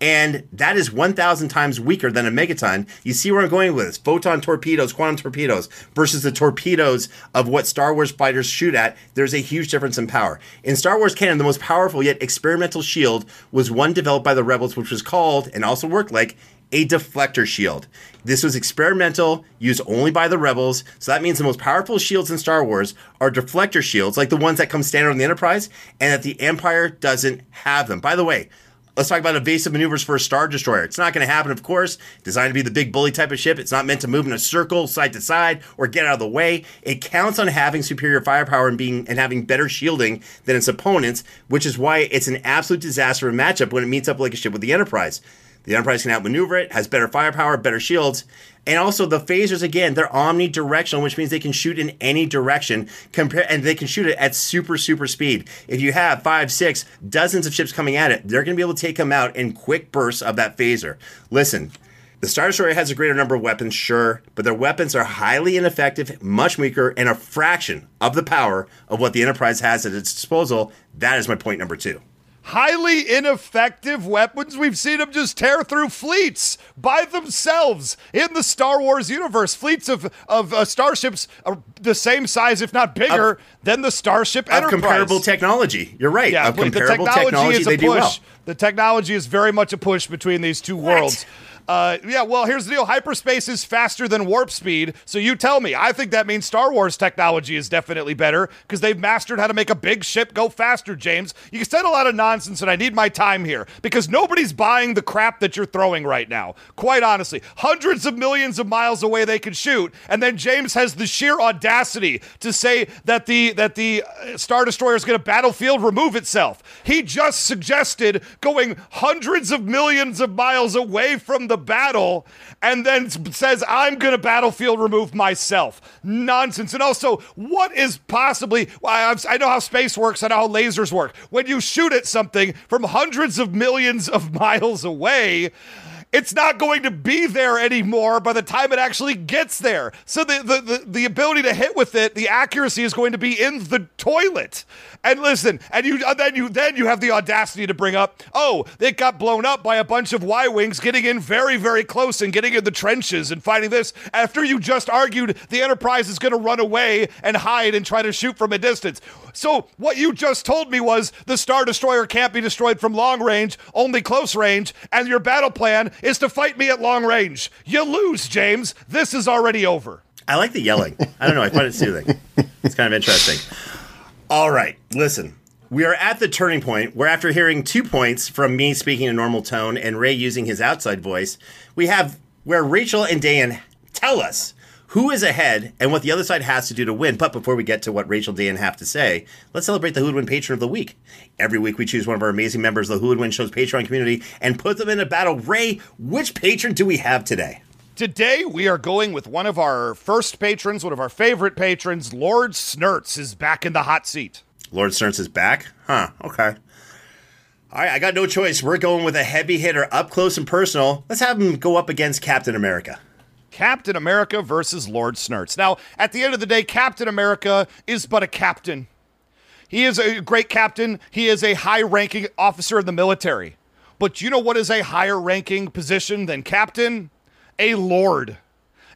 and that is 1,000 times weaker than a megaton. You see where I'm going with this? Photon torpedoes, quantum torpedoes versus the torpedoes of what Star Wars fighters shoot at. There's a huge difference in power. In Star Wars canon, the most powerful yet experimental shield was one developed by the Rebels, which was called and also worked like a deflector shield. This was experimental, used only by the Rebels. So that means the most powerful shields in Star Wars are deflector shields, like the ones that come standard on the Enterprise, and that the Empire doesn't have them. By the way, Let's talk about evasive maneuvers for a Star Destroyer. It's not going to happen, of course. Designed to be the big bully type of ship. It's not meant to move in a circle, side to side, or get out of the way. It counts on having superior firepower and being and having better shielding than its opponents, which is why it's an absolute disaster in matchup when it meets up like a ship with the Enterprise. The Enterprise can outmaneuver it, has better firepower, better shields, and also the phasers again, they're omnidirectional, which means they can shoot in any direction. Compare and they can shoot it at super super speed. If you have five, six, dozens of ships coming at it, they're going to be able to take them out in quick bursts of that phaser. Listen. The Star Destroyer has a greater number of weapons, sure, but their weapons are highly ineffective, much weaker, and a fraction of the power of what the Enterprise has at its disposal. That is my point number two highly ineffective weapons. We've seen them just tear through fleets by themselves in the Star Wars universe. Fleets of of uh, starships are the same size, if not bigger, of, than the Starship Enterprise. Of comparable technology. You're right. Yeah, of comparable the technology, technology is a push. Well. The technology is very much a push between these two what? worlds. Uh, yeah, well, here's the deal hyperspace is faster than warp speed. So you tell me. I think that means Star Wars technology is definitely better because they've mastered how to make a big ship go faster, James. You said a lot of nonsense, and I need my time here because nobody's buying the crap that you're throwing right now. Quite honestly, hundreds of millions of miles away they can shoot, and then James has the sheer audacity to say that the that the uh, Star Destroyer is going to battlefield remove itself. He just suggested going hundreds of millions of miles away from the battle and then says, I'm going to battlefield remove myself. Nonsense. And also, what is possibly, I know how space works, I know how lasers work. When you shoot at something from hundreds of millions of miles away, it's not going to be there anymore by the time it actually gets there. So the, the, the, the, ability to hit with it, the accuracy is going to be in the toilet. And listen, and you uh, then you then you have the audacity to bring up, oh, it got blown up by a bunch of Y wings getting in very very close and getting in the trenches and fighting this after you just argued the Enterprise is going to run away and hide and try to shoot from a distance. So what you just told me was the Star Destroyer can't be destroyed from long range, only close range, and your battle plan is to fight me at long range. You lose, James. This is already over. I like the yelling. I don't know. I find it soothing. It's kind of interesting. All right, listen. We are at the turning point where, after hearing two points from me speaking in normal tone and Ray using his outside voice, we have where Rachel and Dan tell us who is ahead and what the other side has to do to win. But before we get to what Rachel and Dan have to say, let's celebrate the Who Would Win Patron of the Week. Every week we choose one of our amazing members of the Who Would Win Show's Patreon community and put them in a battle. Ray, which patron do we have today? Today, we are going with one of our first patrons, one of our favorite patrons. Lord Snurts is back in the hot seat. Lord Snurts is back? Huh, okay. All right, I got no choice. We're going with a heavy hitter up close and personal. Let's have him go up against Captain America. Captain America versus Lord Snurts. Now, at the end of the day, Captain America is but a captain. He is a great captain, he is a high ranking officer in the military. But you know what is a higher ranking position than captain? a lord.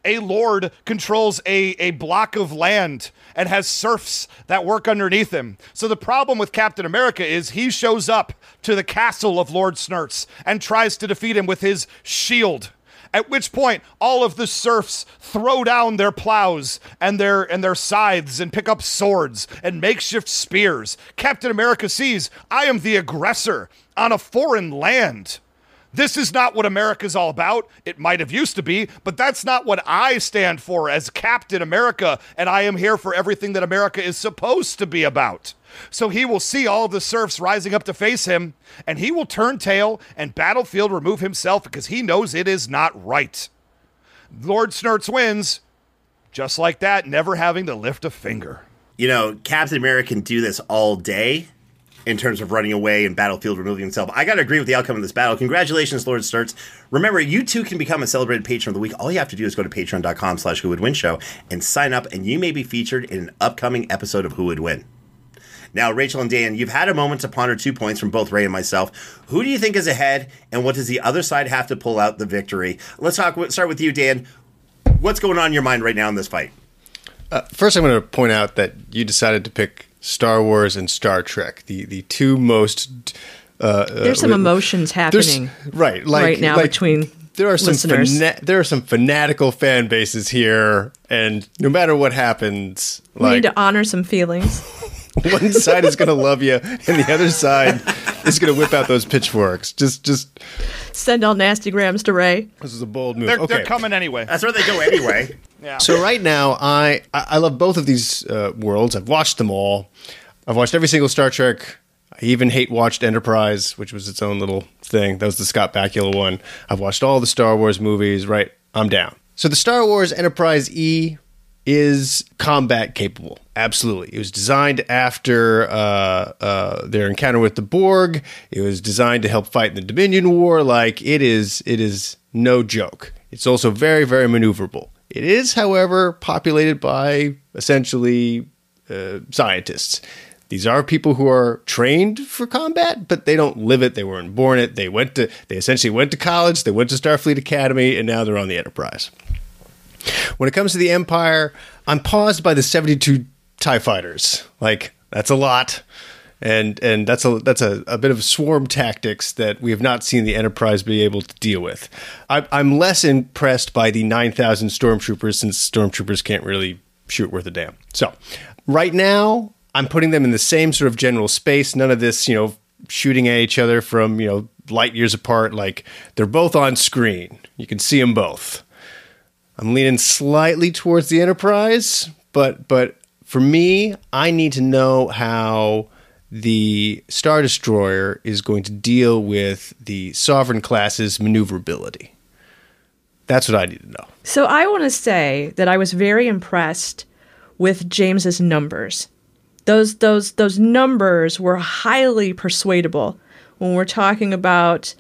A lord controls a, a block of land and has serfs that work underneath him. So the problem with Captain America is he shows up to the castle of Lord Snurts and tries to defeat him with his shield At which point, all of the serfs throw down their plows and their and their scythes and pick up swords and makeshift spears. Captain America sees, I am the aggressor on a foreign land. This is not what America's all about. It might have used to be, but that's not what I stand for as Captain America, and I am here for everything that America is supposed to be about. So he will see all the serfs rising up to face him, and he will turn tail and battlefield remove himself because he knows it is not right. Lord Snurts wins, just like that, never having to lift a finger. You know, Captain America can do this all day in terms of running away and battlefield removing himself. I got to agree with the outcome of this battle. Congratulations, Lord Snurts. Remember, you too can become a celebrated patron of the week. All you have to do is go to patreon.com slash who would win show and sign up, and you may be featured in an upcoming episode of Who Would Win. Now, Rachel and Dan, you've had a moment to ponder two points from both Ray and myself. Who do you think is ahead, and what does the other side have to pull out the victory? Let's talk. Start with you, Dan. What's going on in your mind right now in this fight? Uh, first, I'm going to point out that you decided to pick Star Wars and Star Trek, the the two most. Uh, There's some emotions happening, right? Like, right now like, between there are some fana- there are some fanatical fan bases here, and no matter what happens, we like need to honor some feelings. one side is going to love you, and the other side is going to whip out those pitchforks. Just, just Send all nasty grams to Ray. this is a bold move. They're, okay. they're coming anyway. That's where they go anyway. Yeah. So right now, I I I love both of these uh, worlds. I've watched them all. I've watched every single Star Trek. I even hate watched Enterprise, which was its own little thing. That was the Scott Bakula one. I've watched all the Star Wars movies. Right, I'm down. So the Star Wars Enterprise E is combat capable. Absolutely, it was designed after uh, uh, their encounter with the Borg. It was designed to help fight in the Dominion War. Like it is, it is no joke. It's also very, very maneuverable. It is, however, populated by essentially uh, scientists. These are people who are trained for combat, but they don't live it. They weren't born it. They went to, they essentially went to college. They went to Starfleet Academy, and now they're on the Enterprise. When it comes to the Empire, I'm paused by the 72 TIE fighters. Like, that's a lot. And and that's a that's a, a bit of swarm tactics that we have not seen the Enterprise be able to deal with. I, I'm less impressed by the 9,000 stormtroopers since stormtroopers can't really shoot worth a damn. So, right now, I'm putting them in the same sort of general space. None of this, you know, shooting at each other from you know light years apart. Like they're both on screen. You can see them both. I'm leaning slightly towards the Enterprise, but but for me, I need to know how the Star Destroyer is going to deal with the Sovereign class's maneuverability. That's what I need to know. So I want to say that I was very impressed with James's numbers. Those those those numbers were highly persuadable when we're talking about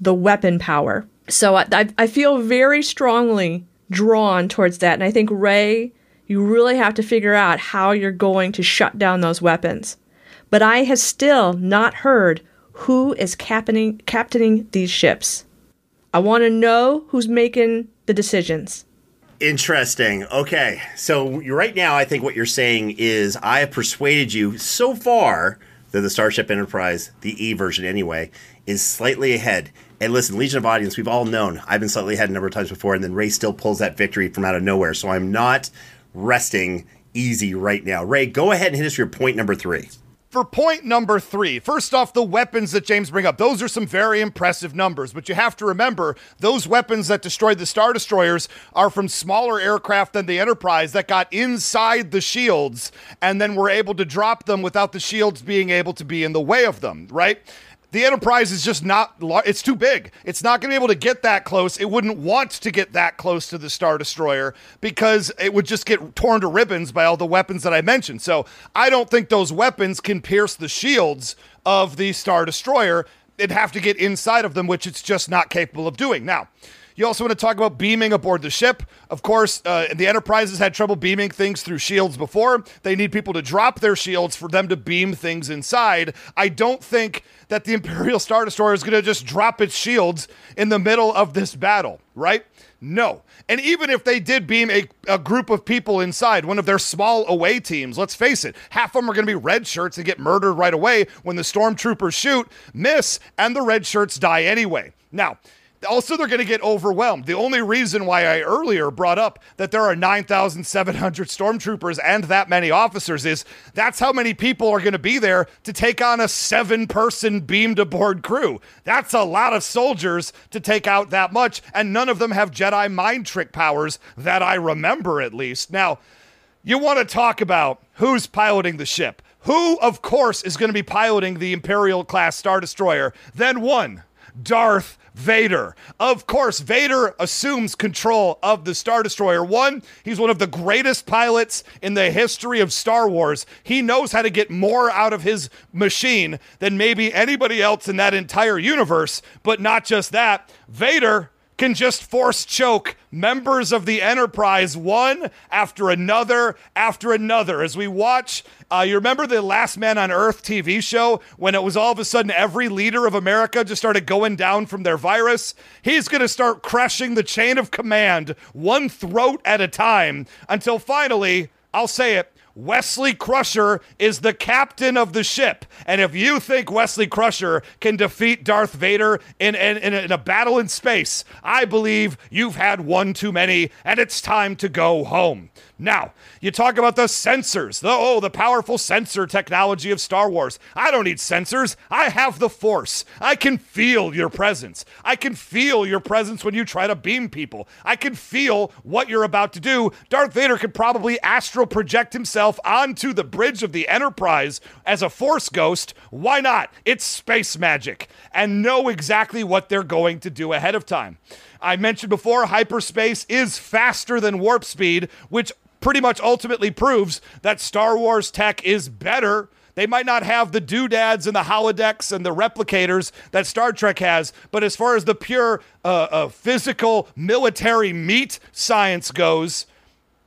the weapon power. So I, I, feel very strongly drawn towards that, and I think Ray, you really have to figure out how you're going to shut down those weapons. But I have still not heard who is captaining captaining these ships. I want to know who's making the decisions. Interesting. Okay. So right now, I think what you're saying is I have persuaded you so far that the Starship Enterprise, the E version anyway, is slightly ahead. And listen, Legion of Audience, we've all known I've been slightly ahead a number of times before, and then Ray still pulls that victory from out of nowhere. So I'm not resting easy right now. Ray, go ahead and hit us your point number three. For point number three, first off, the weapons that James bring up, those are some very impressive numbers. But you have to remember, those weapons that destroyed the Star Destroyers are from smaller aircraft than the Enterprise that got inside the shields and then were able to drop them without the shields being able to be in the way of them, right? The Enterprise is just not, it's too big. It's not going to be able to get that close. It wouldn't want to get that close to the Star Destroyer because it would just get torn to ribbons by all the weapons that I mentioned. So I don't think those weapons can pierce the shields of the Star Destroyer. It'd have to get inside of them, which it's just not capable of doing. Now, you also want to talk about beaming aboard the ship. Of course, uh, the Enterprise has had trouble beaming things through shields before. They need people to drop their shields for them to beam things inside. I don't think that the Imperial Star Destroyer is going to just drop its shields in the middle of this battle, right? No. And even if they did beam a, a group of people inside, one of their small away teams, let's face it, half of them are going to be red shirts and get murdered right away when the stormtroopers shoot, miss, and the red shirts die anyway. Now, Also, they're going to get overwhelmed. The only reason why I earlier brought up that there are 9,700 stormtroopers and that many officers is that's how many people are going to be there to take on a seven person beamed aboard crew. That's a lot of soldiers to take out that much, and none of them have Jedi mind trick powers that I remember at least. Now, you want to talk about who's piloting the ship. Who, of course, is going to be piloting the Imperial class Star Destroyer? Then one, Darth Vader. Of course, Vader assumes control of the Star Destroyer. One, he's one of the greatest pilots in the history of Star Wars. He knows how to get more out of his machine than maybe anybody else in that entire universe. But not just that, Vader can just force choke members of the Enterprise one after another after another. As we watch, uh, you remember the Last Man on Earth TV show when it was all of a sudden every leader of America just started going down from their virus? He's going to start crushing the chain of command one throat at a time until finally, I'll say it, Wesley Crusher is the captain of the ship. And if you think Wesley Crusher can defeat Darth Vader in, in, in, a, in a battle in space, I believe you've had one too many and it's time to go home. Now, you talk about the sensors, the oh, the powerful sensor technology of Star Wars. I don't need sensors. I have the Force. I can feel your presence. I can feel your presence when you try to beam people. I can feel what you're about to do. Darth Vader could probably astral project himself onto the bridge of the Enterprise as a Force ghost. Why not? It's space magic and know exactly what they're going to do ahead of time. I mentioned before, hyperspace is faster than warp speed, which pretty much ultimately proves that Star Wars tech is better. They might not have the doodads and the holodecks and the replicators that Star Trek has, but as far as the pure uh, uh, physical military meat science goes,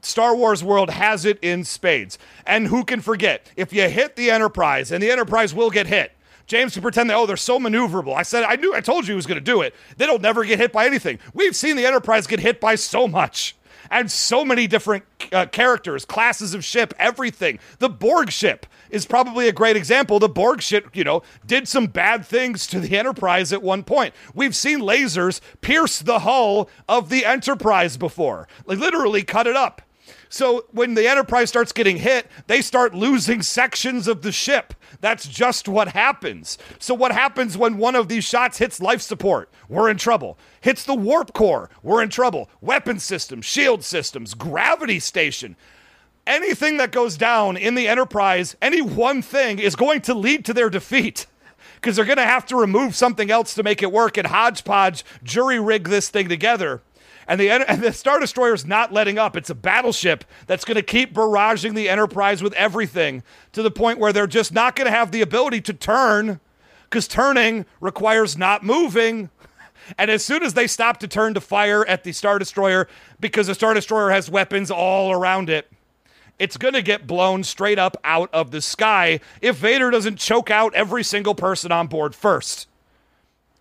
Star Wars world has it in spades. And who can forget? If you hit the Enterprise, and the Enterprise will get hit, James can pretend that, oh, they're so maneuverable. I said, I knew, I told you he was going to do it. They don't never get hit by anything. We've seen the Enterprise get hit by so much and so many different uh, characters, classes of ship, everything. The Borg ship is probably a great example. The Borg ship, you know, did some bad things to the Enterprise at one point. We've seen lasers pierce the hull of the Enterprise before, like literally cut it up. So when the Enterprise starts getting hit, they start losing sections of the ship. That's just what happens. So, what happens when one of these shots hits life support? We're in trouble. Hits the warp core? We're in trouble. Weapon systems, shield systems, gravity station. Anything that goes down in the Enterprise, any one thing is going to lead to their defeat because they're going to have to remove something else to make it work and hodgepodge jury rig this thing together. And the, and the Star Destroyer is not letting up. It's a battleship that's going to keep barraging the Enterprise with everything to the point where they're just not going to have the ability to turn because turning requires not moving. And as soon as they stop to turn to fire at the Star Destroyer, because the Star Destroyer has weapons all around it, it's going to get blown straight up out of the sky if Vader doesn't choke out every single person on board first.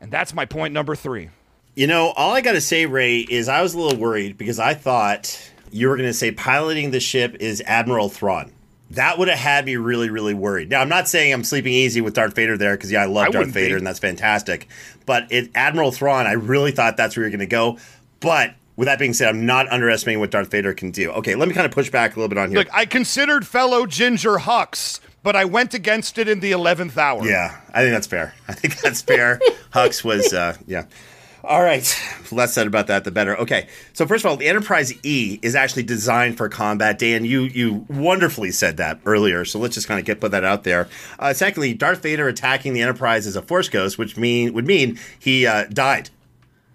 And that's my point number three. You know, all I got to say, Ray, is I was a little worried because I thought you were going to say piloting the ship is Admiral Thrawn. That would have had me really, really worried. Now, I'm not saying I'm sleeping easy with Darth Vader there because, yeah, I love I Darth Vader be. and that's fantastic. But it, Admiral Thrawn, I really thought that's where you're going to go. But with that being said, I'm not underestimating what Darth Vader can do. Okay, let me kind of push back a little bit on here. Look, I considered fellow Ginger Hux, but I went against it in the 11th hour. Yeah, I think that's fair. I think that's fair. Hux was, uh, yeah. All right, less said about that, the better. Okay, so first of all, the Enterprise E is actually designed for combat. Dan, you you wonderfully said that earlier, so let's just kind of get put that out there. Uh, secondly, Darth Vader attacking the Enterprise as a Force Ghost, which mean would mean he uh, died.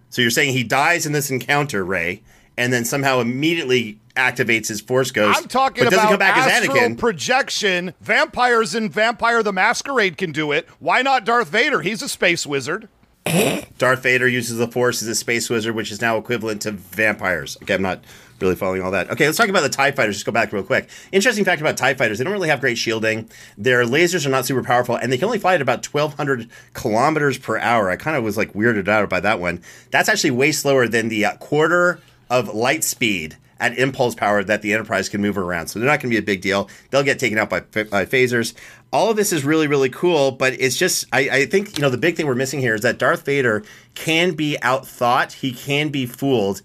So you're saying he dies in this encounter, Ray, and then somehow immediately activates his Force Ghost. I'm talking about come back astral as Anakin. projection. Vampires in Vampire the Masquerade can do it. Why not Darth Vader? He's a space wizard. Darth Vader uses the Force as a space wizard, which is now equivalent to vampires. Okay, I'm not really following all that. Okay, let's talk about the TIE fighters. Just go back real quick. Interesting fact about TIE fighters they don't really have great shielding. Their lasers are not super powerful, and they can only fly at about 1,200 kilometers per hour. I kind of was like weirded out by that one. That's actually way slower than the uh, quarter of light speed at impulse power that the Enterprise can move around. So they're not going to be a big deal. They'll get taken out by, by phasers. All of this is really, really cool, but it's just, I, I think, you know, the big thing we're missing here is that Darth Vader can be outthought, he can be fooled.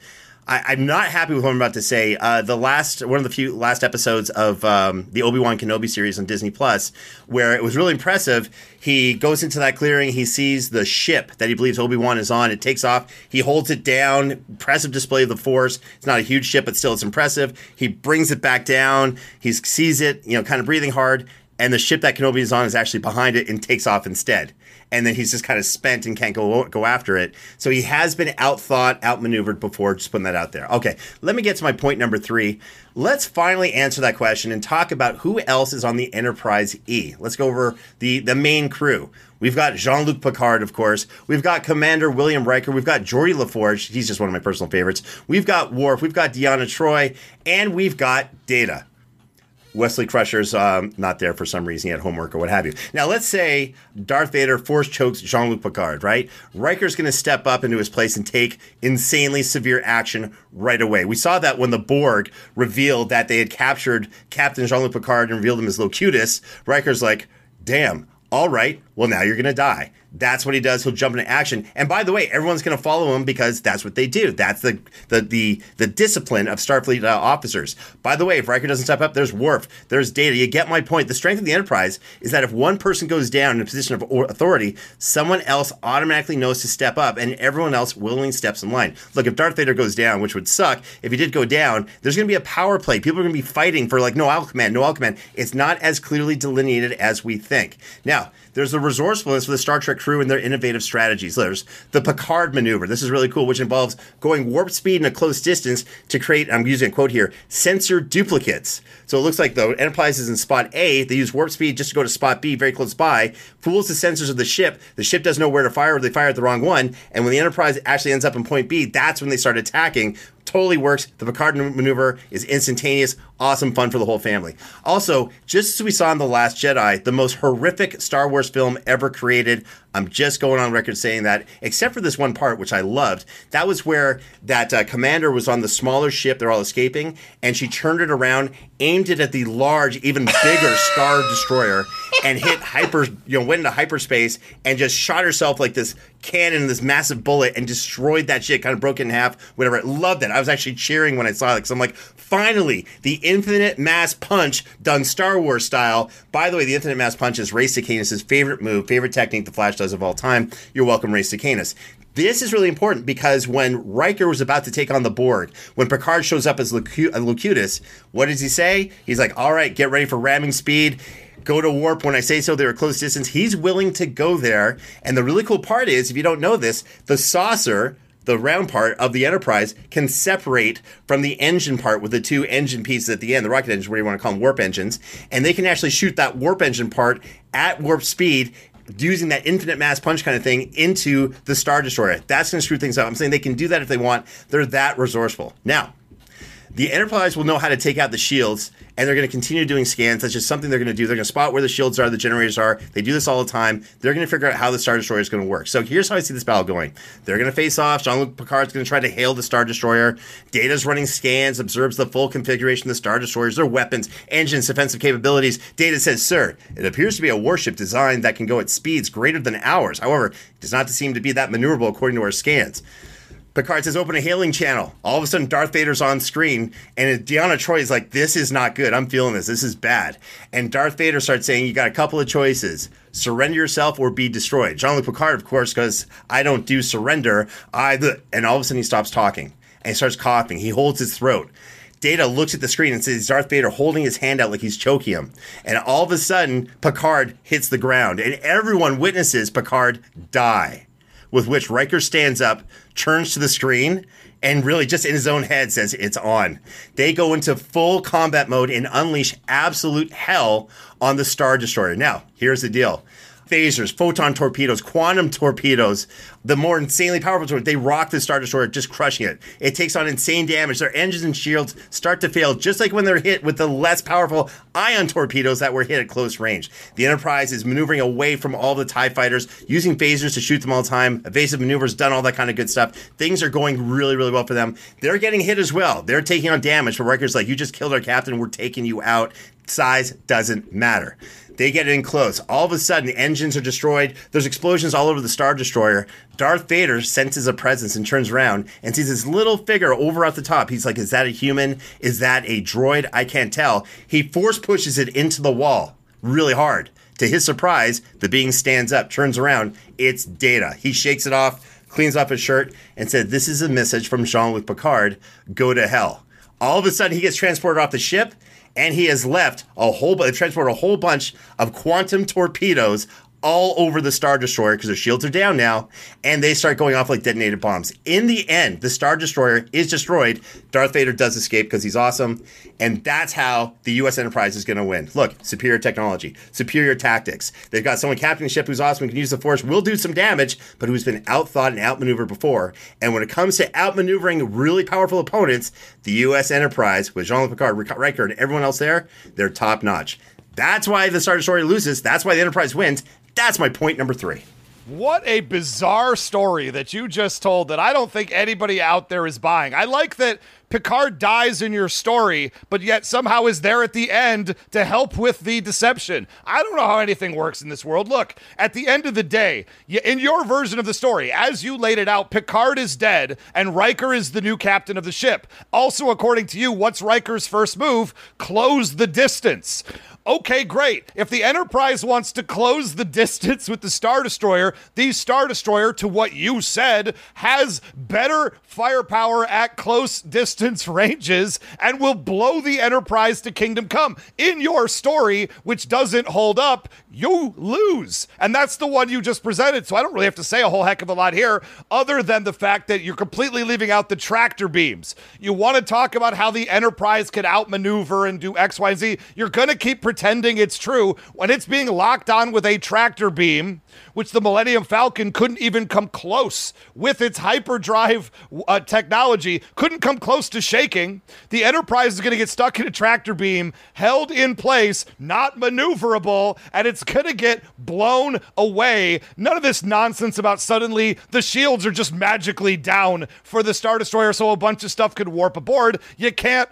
I, am not happy with what I'm about to say. Uh, the last one of the few last episodes of um, the Obi Wan Kenobi series on Disney Plus, where it was really impressive. He goes into that clearing. He sees the ship that he believes Obi Wan is on. It takes off. He holds it down. Impressive display of the Force. It's not a huge ship, but still, it's impressive. He brings it back down. He sees it, you know, kind of breathing hard, and the ship that Kenobi is on is actually behind it and takes off instead and then he's just kind of spent and can't go go after it. So he has been outthought, outmaneuvered before. Just putting that out there. Okay, let me get to my point number three. Let's finally answer that question and talk about who else is on the Enterprise E. Let's go over the the main crew. We've got Jean Luc Picard, of course. We've got Commander William Riker. We've got Geordi LaForge. He's just one of my personal favorites. We've got Worf. We've got Deanna Troi, And we've got Data. Wesley Crusher's um, not there for some reason. He had homework or what have you. Now, let's say Darth Vader force chokes Jean Luc Picard, right? Riker's going to step up into his place and take insanely severe action right away. We saw that when the Borg revealed that they had captured Captain Jean Luc Picard and revealed him as Locutus. Riker's like, damn, all right, well, now you're going to die. That's what he does. He'll jump into action. And by the way, everyone's going to follow him because that's what they do. That's the the the, the discipline of Starfleet uh, officers. By the way, if Riker doesn't step up, there's Worf, there's Data. You get my point. The strength of the Enterprise is that if one person goes down in a position of authority, someone else automatically knows to step up, and everyone else willingly steps in line. Look, if Darth Vader goes down, which would suck, if he did go down, there's going to be a power play. People are going to be fighting for like, no, I'll command, no, I'll command. It's not as clearly delineated as we think. Now, there's the resourcefulness for the Star Trek crew and their innovative strategies. There's the Picard maneuver. This is really cool, which involves going warp speed in a close distance to create, I'm using a quote here, sensor duplicates. So it looks like the Enterprise is in spot A. They use warp speed just to go to spot B, very close by, fools the sensors of the ship. The ship doesn't know where to fire, or they fire at the wrong one. And when the Enterprise actually ends up in point B, that's when they start attacking totally works. The Picard maneuver is instantaneous, awesome fun for the whole family. Also, just as we saw in The Last Jedi, the most horrific Star Wars film ever created. I'm just going on record saying that, except for this one part, which I loved. That was where that uh, commander was on the smaller ship, they're all escaping, and she turned it around, aimed it at the large, even bigger Star Destroyer, and hit hyper, you know, went into hyperspace and just shot herself like this cannon, this massive bullet, and destroyed that shit, kind of broke it in half, whatever. Loved it. I was actually cheering when I saw it because I'm like, finally, the infinite mass punch done Star Wars style. By the way, the infinite mass punch is Ray Canis' favorite move, favorite technique the Flash does of all time. You're welcome, Ray Canis. This is really important because when Riker was about to take on the Borg, when Picard shows up as Locutus, uh, what does he say? He's like, all right, get ready for ramming speed go to warp when I say so. They're a close distance. He's willing to go there. And the really cool part is, if you don't know this, the saucer the round part of the Enterprise can separate from the engine part with the two engine pieces at the end, the rocket engine, where you want to call them warp engines, and they can actually shoot that warp engine part at warp speed using that infinite mass punch kind of thing into the Star Destroyer. That's going to screw things up. I'm saying they can do that if they want. They're that resourceful. Now, the Enterprise will know how to take out the shields, and they're going to continue doing scans. That's just something they're going to do. They're going to spot where the shields are, the generators are. They do this all the time. They're going to figure out how the Star Destroyer is going to work. So here's how I see this battle going. They're going to face off. Jean-Luc Picard's going to try to hail the Star Destroyer. Data's running scans, observes the full configuration of the Star Destroyers, their weapons, engines, defensive capabilities. Data says, "Sir, it appears to be a warship designed that can go at speeds greater than ours. However, it does not seem to be that maneuverable according to our scans." Picard says, open a hailing channel. All of a sudden, Darth Vader's on screen, and Deanna Troi is like, this is not good. I'm feeling this. This is bad. And Darth Vader starts saying, you got a couple of choices surrender yourself or be destroyed. Jean Luc Picard, of course, because I don't do surrender. I, and all of a sudden, he stops talking and starts coughing. He holds his throat. Data looks at the screen and sees Darth Vader holding his hand out like he's choking him. And all of a sudden, Picard hits the ground, and everyone witnesses Picard die with which Riker stands up, turns to the screen, and really just in his own head says it's on. They go into full combat mode and unleash absolute hell on the Star Destroyer. Now, here's the deal. Phasers, photon torpedoes, quantum torpedoes, the more insanely powerful torpedoes, they rock the Star Destroyer, just crushing it. It takes on insane damage. Their engines and shields start to fail, just like when they're hit with the less powerful ion torpedoes that were hit at close range. The Enterprise is maneuvering away from all the TIE fighters, using phasers to shoot them all the time, evasive maneuvers, done all that kind of good stuff. Things are going really, really well for them. They're getting hit as well. They're taking on damage, but Riker's like, you just killed our captain, we're taking you out. Size doesn't matter. They get in close. All of a sudden, engines are destroyed. There's explosions all over the Star Destroyer. Darth Vader senses a presence and turns around and sees this little figure over at the top. He's like, Is that a human? Is that a droid? I can't tell. He force pushes it into the wall really hard. To his surprise, the being stands up, turns around. It's Data. He shakes it off, cleans off his shirt, and said, This is a message from Jean Luc Picard. Go to hell. All of a sudden, he gets transported off the ship and he has left a whole bunch, transported a whole bunch of quantum torpedoes all over the Star Destroyer because their shields are down now, and they start going off like detonated bombs. In the end, the Star Destroyer is destroyed. Darth Vader does escape because he's awesome, and that's how the U.S. Enterprise is going to win. Look, superior technology, superior tactics. They've got someone captaining the ship who's awesome, can use the Force, will do some damage, but who's been outthought and outmaneuvered before. And when it comes to outmaneuvering really powerful opponents, the U.S. Enterprise with Jean-Luc Picard, Riker, and everyone else there, they're top notch. That's why the Star Destroyer loses. That's why the Enterprise wins. That's my point number three. What a bizarre story that you just told that I don't think anybody out there is buying. I like that Picard dies in your story, but yet somehow is there at the end to help with the deception. I don't know how anything works in this world. Look, at the end of the day, in your version of the story, as you laid it out, Picard is dead and Riker is the new captain of the ship. Also, according to you, what's Riker's first move? Close the distance. Okay, great. If the Enterprise wants to close the distance with the Star Destroyer, the Star Destroyer, to what you said, has better firepower at close distance ranges and will blow the Enterprise to Kingdom Come. In your story, which doesn't hold up, you lose. And that's the one you just presented. So I don't really have to say a whole heck of a lot here, other than the fact that you're completely leaving out the tractor beams. You want to talk about how the Enterprise could outmaneuver and do X, Y, and Z. You're going to keep pretending it's true when it's being locked on with a tractor beam, which the Millennium Falcon couldn't even come close with its hyperdrive uh, technology, couldn't come close to shaking. The Enterprise is going to get stuck in a tractor beam, held in place, not maneuverable, and it's going to get blown away. None of this nonsense about suddenly the shields are just magically down for the Star Destroyer so a bunch of stuff could warp aboard. You can't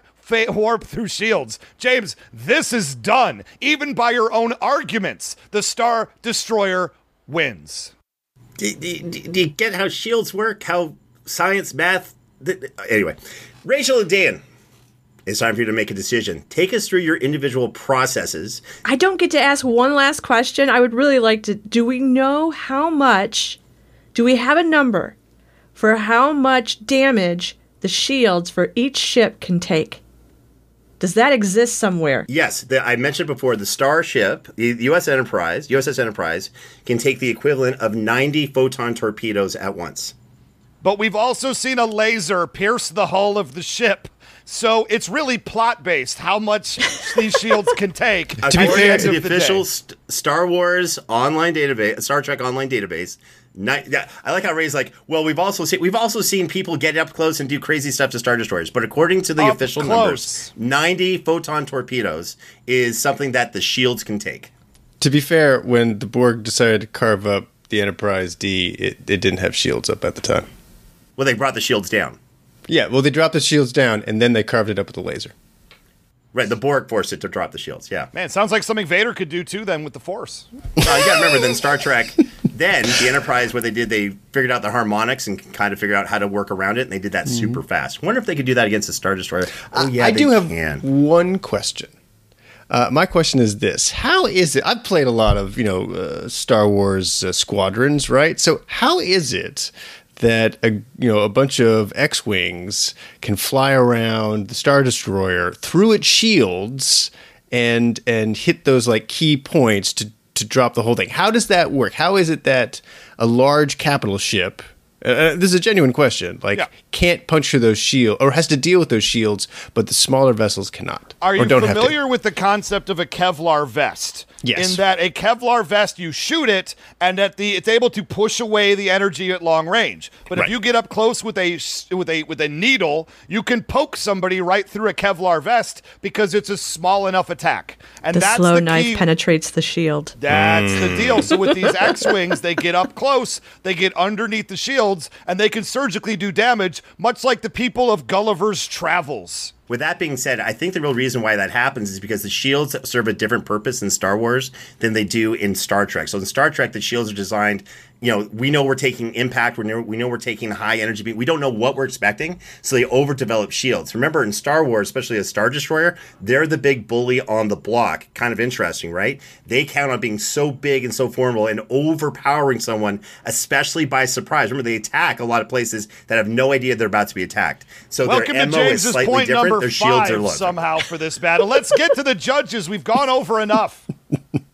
warp through shields. James, this is done. Even by your own arguments, the Star Destroyer wins. Do, do, do, you get how shields work? How science, math. Th- anyway, Rachel and Dan, it's time for you to make a decision. Take us through your individual processes. I don't get to ask one last question. I would really like to. Do we know how much? Do we have a number for how much damage the shields for each ship can take? Does that exist somewhere? Yes, the, I mentioned before the Starship, the U.S. Enterprise, USS Enterprise, can take the equivalent of 90 photon torpedoes at once. But we've also seen a laser pierce the hull of the ship. So it's really plot based how much these shields can take. to be fair to the, the official St- Star Wars online database, Star Trek online database, I like how Ray's like, well, we've also seen we've also seen people get up close and do crazy stuff to star destroyers, but according to the up official close. numbers, ninety photon torpedoes is something that the shields can take. To be fair, when the Borg decided to carve up the Enterprise D, it, it didn't have shields up at the time. Well, they brought the shields down. Yeah, well, they dropped the shields down and then they carved it up with a laser. Right, the Borg forced it to drop the shields. Yeah, man, sounds like something Vader could do too. Then with the Force, uh, you got to remember. Then Star Trek, then the Enterprise, what they did, they figured out the harmonics and kind of figured out how to work around it, and they did that mm-hmm. super fast. Wonder if they could do that against a Star Destroyer. Oh yeah, I do have one question. Uh, my question is this: How is it? I've played a lot of you know uh, Star Wars uh, squadrons, right? So how is it that a you know a bunch of X-wings can fly around the Star Destroyer through its shields and and hit those like key points to to drop the whole thing. How does that work? How is it that a large capital ship uh, uh this is a genuine question. Like, yeah. can't puncture those shields, or has to deal with those shields, but the smaller vessels cannot. Are you familiar with the concept of a Kevlar vest? Yes. In that a Kevlar vest, you shoot it, and that the it's able to push away the energy at long range. But Right. if you get up close with a s- with a with a needle, you can poke somebody right through a Kevlar vest because it's a small enough attack. And The that's slow the knife key. penetrates the shield. That's the mm. deal. So with these X-wings, they get up close, they get underneath the shields, and they can surgically do damage, much like the people of Gulliver's Travels. With that being said, I think the real reason why that happens is because the shields serve a different purpose in Star Wars than they do in Star Trek. So in Star Trek, the shields are designed. You know, we know we're taking impact. We know, we know we're taking high energy beam. We don't know what we're expecting, so they overdevelop shields. Remember, in Star Wars, especially a Star Destroyer, they're the big bully on the block. Kind of interesting, right? They count on being so big and so formidable and overpowering someone, especially by surprise. Remember, they attack a lot of places that have no idea they're about to be attacked. So Welcome their to MO is slightly point different. number Their shields are five somehow for this battle. Let's get to the judges. We've gone over enough.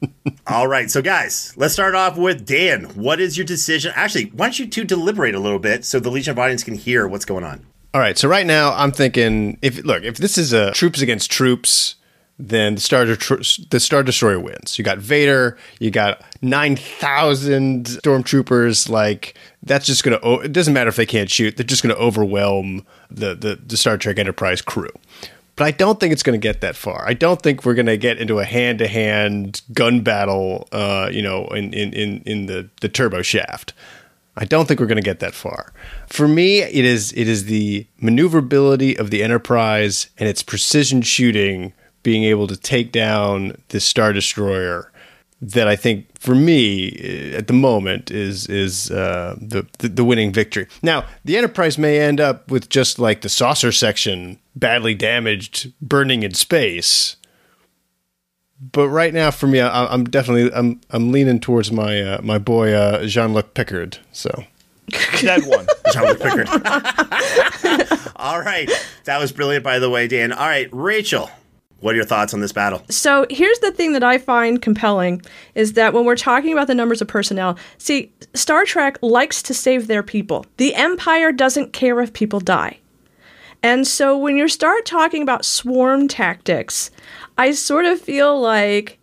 All right, so guys, let's start off with Dan. What is your decision? Actually, why don't you two deliberate a little bit so the Legion of audience can hear what's going on? All right, so right now I'm thinking if look if this is a troops against troops, then the star Detro- the star destroyer wins. You got Vader, you got nine thousand stormtroopers. Like that's just gonna. It doesn't matter if they can't shoot; they're just gonna overwhelm the the, the Star Trek Enterprise crew. But I don't think it's going to get that far. I don't think we're going to get into a hand to hand gun battle. Uh, you know, in in in in the the turbo shaft. I don't think we're going to get that far. For me, it is it is the maneuverability of the Enterprise and its precision shooting, being able to take down the Star Destroyer, that I think for me eh, at the moment is is uh, the, the the winning victory. Now, the Enterprise may end up with just like the saucer section badly damaged, burning in space but right now for me I, i'm definitely i'm i'm leaning towards my uh, my boy uh, jean-luc picard so that one. John Pickard. All right, that was brilliant, by the way, Dan. All right, Rachel, what are your thoughts on this battle? So here's the thing that I find compelling is that when we're talking about the numbers of personnel, see, Star Trek likes to save their people. The Empire doesn't care if people die. And so when you start talking about swarm tactics, I sort of feel like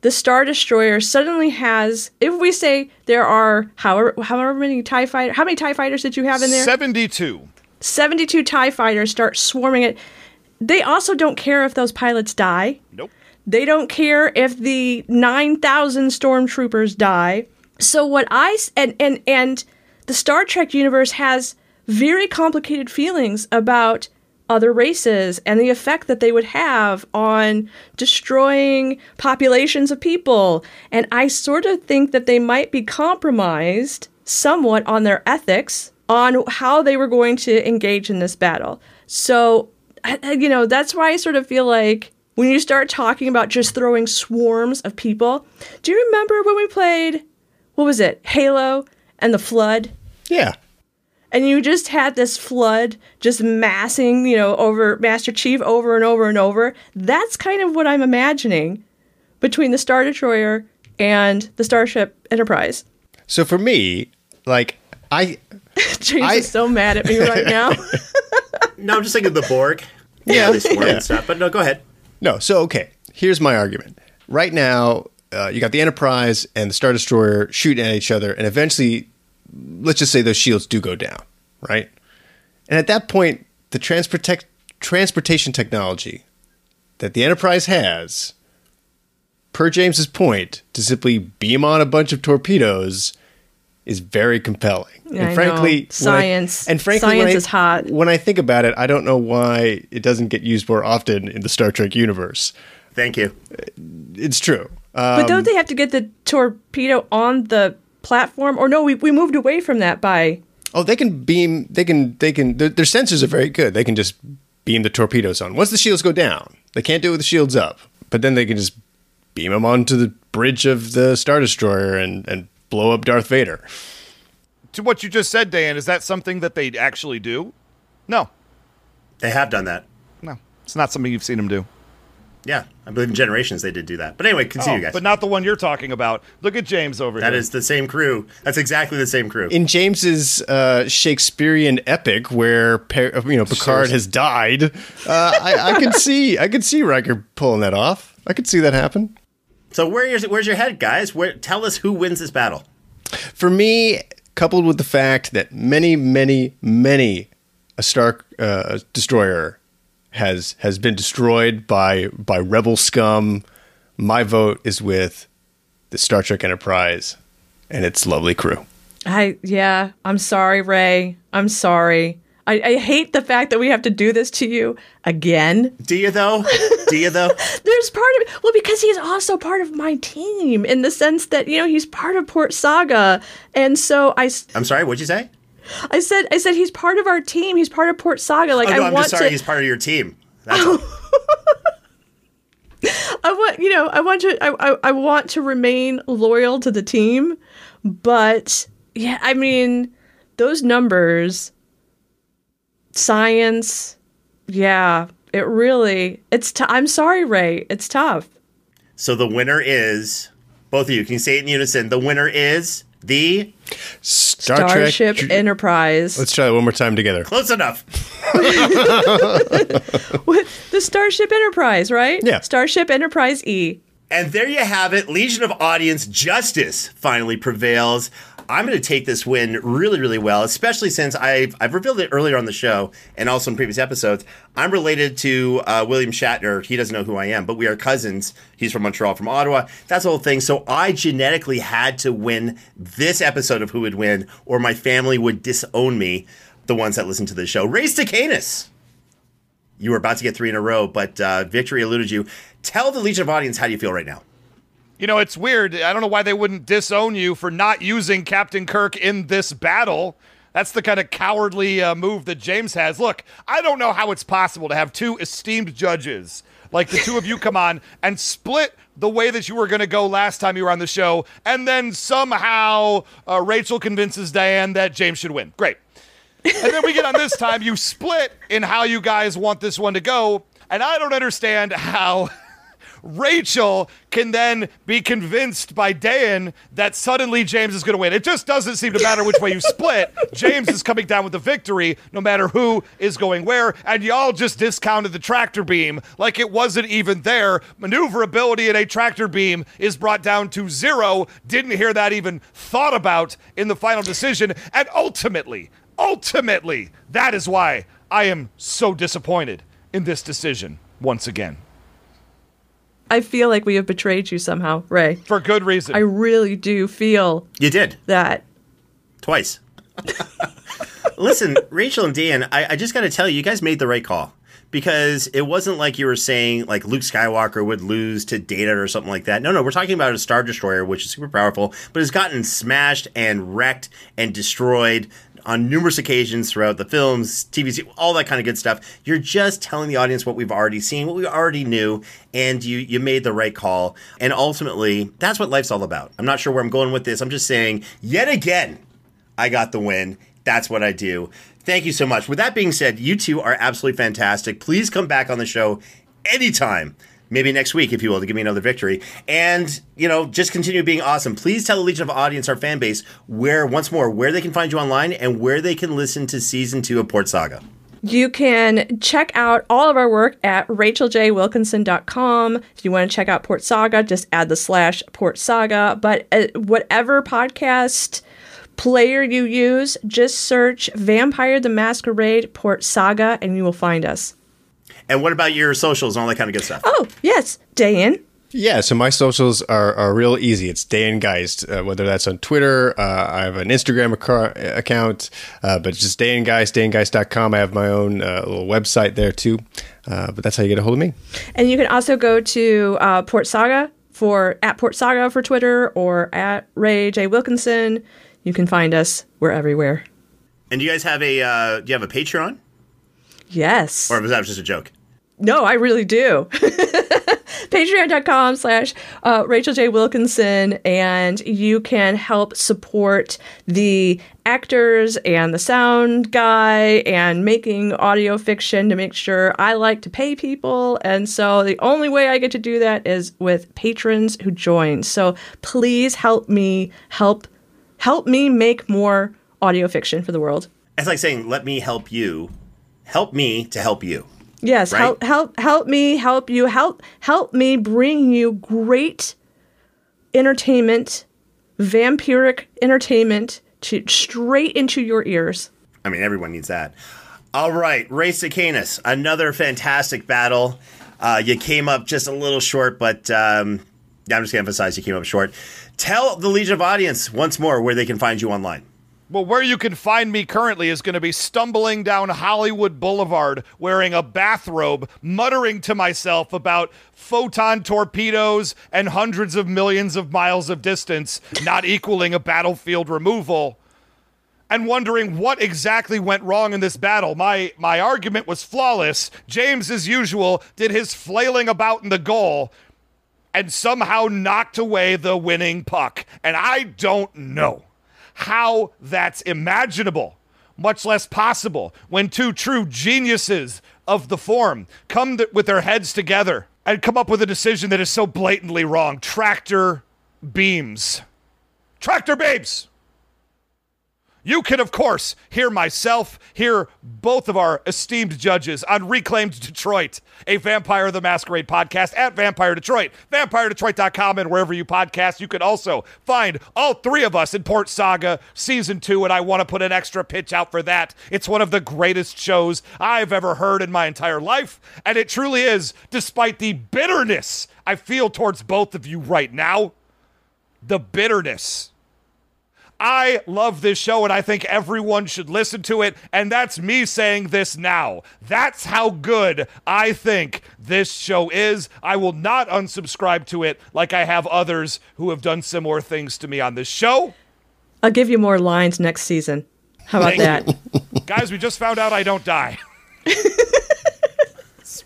the Star Destroyer suddenly has, if we say there are however, however many TIE fighters, how many TIE fighters did you have in there? 72. 72 TIE fighters start swarming it. They also don't care if those pilots die. Nope. They don't care if the 9,000 stormtroopers die. So what I and and and the Star Trek universe has very complicated feelings about other races and the effect that they would have on destroying populations of people. And I sort of think that they might be compromised somewhat on their ethics on how they were going to engage in this battle. So, I- I- you know, that's why I sort of feel like when you start talking about just throwing swarms of people, do you remember when we played, what was it, Halo and the Flood? yeah and you just had this flood just massing, you know, over Master Chief over and over and over. That's kind of what I'm imagining between the Star Destroyer and the Starship Enterprise. so for me like i James I- is so mad at me right now. No, I'm just thinking of the Borg. Yeah. swarm Yeah. stuff. But no, go ahead. no so okay here's my argument right now uh, you got the enterprise and the star destroyer shooting at each other and eventually let's just say those shields do go down right and at that point the transport transportation technology that the enterprise has per james's point to simply beam on a bunch of torpedoes is very compelling Yeah, and frankly know. when I- Science. and frankly Science I- is hot. when i think about it i don't know why it doesn't get used more often in the star trek universe Thank you. it's true uh, but don't they have to get the torpedo on the platform? Or no, we, we moved away from that by. oh they can beam they can they can their, their sensors are very good they can just beam the torpedoes on once the shields go down they can't do it with the shields up but then they can just beam them onto the bridge of the star destroyer and and blow up darth vader To what you just said, Dan, is that something that they actually do? No. They have done that. No. It's not something you've seen them do. Yeah, I believe in Generations they did do that. But anyway, continue, Oh, guys. but not the one you're talking about. Look at James over that That is the same crew. That's exactly the same crew. in James's uh, Shakespearean epic, where you know Picard has died, uh, I, I could see I could see Riker pulling that off. I could see that happen. So where is where's your head, guys? Where tell us who wins this battle. For me, coupled with the fact that many, many, many a Star uh, Destroyer has has been destroyed by by rebel scum, my vote is with the Star Trek Enterprise and its lovely crew. I yeah, I'm sorry, Ray. I'm sorry. I, I hate the fact that we have to do this to you again. Do you though? Do you though? There's part of it. Well, because he's also part of my team in the sense that you know he's part of Port Saga, and so I. I'm sorry. What'd you say? I said I said he's part of our team. He's part of Port Saga. Like oh, no, I I'm want just sorry. to. He's part of your team. That's oh. all. I want you know I want to I, I I want to remain loyal to the team, but yeah, I mean those numbers, science, yeah, it really it's. T- I'm sorry, Ray. It's tough. So the winner is both of you. Can you say it in unison? The winner is the Star Starship Trek. Enterprise. Let's try that one more time together. close enough. the Starship Enterprise, right? Yeah. Starship Enterprise E. And there you have it. Legion of Audience justice finally prevails. I'm going to take this win really, really well, especially since I've, I've revealed it earlier on the show and also in previous episodes. I'm related to uh, William Shatner. He doesn't know who I am, but we are cousins. He's from Montreal, from Ottawa. That's the whole thing. So I genetically had to win this episode of Who Would Win, or my family would disown me, the ones that listen to the show. Race to Canis. You were about to get three in a row, but uh, victory eluded you. Tell the Legion of Audience how do you feel right now? You know, it's weird. I don't know why they wouldn't disown you for not using Captain Kirk in this battle. That's the kind of cowardly uh, move that James has. Look, I don't know how it's possible to have two esteemed judges like the two of you come on and split the way that you were going to go last time you were on the show, and then somehow uh, Rachel convinces Diane that James should win. Great. And then we get on this time, you split in how you guys want this one to go, and I don't understand how. Rachel can then be convinced by Dan that suddenly James is going to win. It just doesn't seem to matter which way you split. James is coming down with the victory no matter who is going where. And y'all just discounted the tractor beam like it wasn't even there. Maneuverability in a tractor beam is brought down to zero. Didn't hear that even thought about in the final decision. And ultimately, ultimately, that is why I am so disappointed in this decision once again. I feel like we have betrayed you somehow, Ray. For good reason. I really do feel You did. that. Twice. Listen, Rachel and Dan, I, I just got to tell you, you guys made the right call because it wasn't like you were saying like Luke Skywalker would lose to Data or something like that. No, no, we're talking about a Star Destroyer, which is super powerful, but has gotten smashed and wrecked and destroyed on numerous occasions throughout the films, TV, all that kind of good stuff. You're just telling the audience what we've already seen, what we already knew, and you you made the right call. And ultimately, that's what life's all about. I'm not sure where I'm going with this. I'm just saying, yet again, I got the win. That's what I do. Thank you so much. With that being said, you two are absolutely fantastic. Please come back on the show anytime. Maybe next week, if you will, to give me another victory. And, you know, just continue being awesome. Please tell the Legion of Audience, our fan base, where, once more, where they can find you online and where they can listen to season two of Port Saga. You can check out all of our work at racheljwilkinson.com. If you want to check out Port Saga, just add the slash Port Saga. But uh, whatever podcast player you use, just search Vampire the Masquerade Port Saga and you will find us. And what about your socials and all that kind of good stuff? Oh, yes, Dayan. Yeah, so my socials are, are real easy. It's Dan Geist, uh, whether that's on Twitter. Uh, I have an Instagram ac- account, uh, but it's just Dan Geist, dangeist.com. I have my own uh, little website there too. Uh, but that's how you get a hold of me. And you can also go to uh, Port Saga for at Port Saga for Twitter or at Ray J Wilkinson. You can find us. We're everywhere. And do you guys have a uh, do you have a Patreon? Yes. Or was that just a joke? No, I really do. Patreon.com slash uh, Rachel J. Wilkinson, and you can help support the actors and the sound guy and making audio fiction to make sure I like to pay people. And so the only way I get to do that is with patrons who join. So please help me help help me make more audio fiction for the world. It's like saying, let me help you. Help me to help you. Yes, Right? help help help me help you help help me bring you great entertainment, vampiric entertainment to straight into your ears. I mean, everyone needs that. All right, Rhys Canis, another fantastic battle. Uh, you came up just a little short, but um, I'm just going to emphasize you came up short. Tell the Legion of audience once more where they can find you online. Well, where you can find me currently is going to be stumbling down Hollywood Boulevard wearing a bathrobe, muttering to myself about photon torpedoes and hundreds of millions of miles of distance not equaling a battlefield removal. And wondering what exactly went wrong in this battle. My my argument was flawless. James, as usual, did his flailing about in the goal and somehow knocked away the winning puck. And I don't know how that's imaginable, much less possible, when two true geniuses of the form come th- with their heads together and come up with a decision that is so blatantly wrong. Tractor beams. Tractor babes! You can, of course, hear myself, hear both of our esteemed judges on Reclaimed Detroit, a Vampire the Masquerade podcast at Vampire Detroit, vampiredetroit.com, and wherever you podcast. You can also find all three of us in Port Saga Season 2, and I want to put an extra pitch out for that. It's one of the greatest shows I've ever heard in my entire life, and it truly is, despite the bitterness I feel towards both of you right now. The bitterness I love this show and I think everyone should listen to it. And that's me saying this now. That's how good I think this show is. I will not unsubscribe to it like I have others who have done similar things to me on this show. I'll give you more lines next season. How about Thank that? Guys, we just found out I don't die.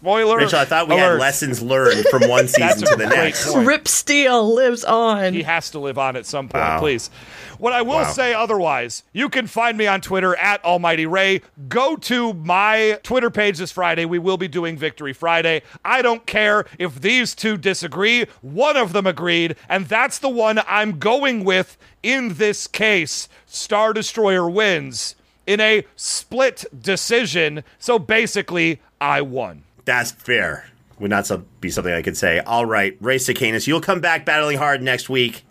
Spoiler. Rachel, I thought we alert. had lessons learned from one season to the next. point. Rip Steel lives on. He has to live on at some point, Wow. please. What I will Wow. say otherwise, you can find me on Twitter at Almighty Ray. Go to my Twitter page this Friday. We will be doing Victory Friday. I don't care if these two disagree. One of them agreed, and that's the one I'm going with in this case. Star Destroyer wins in a split decision. So basically, I won. That's fair. Would not be something I could say. All right, race to Canis, you'll come back battling hard next week.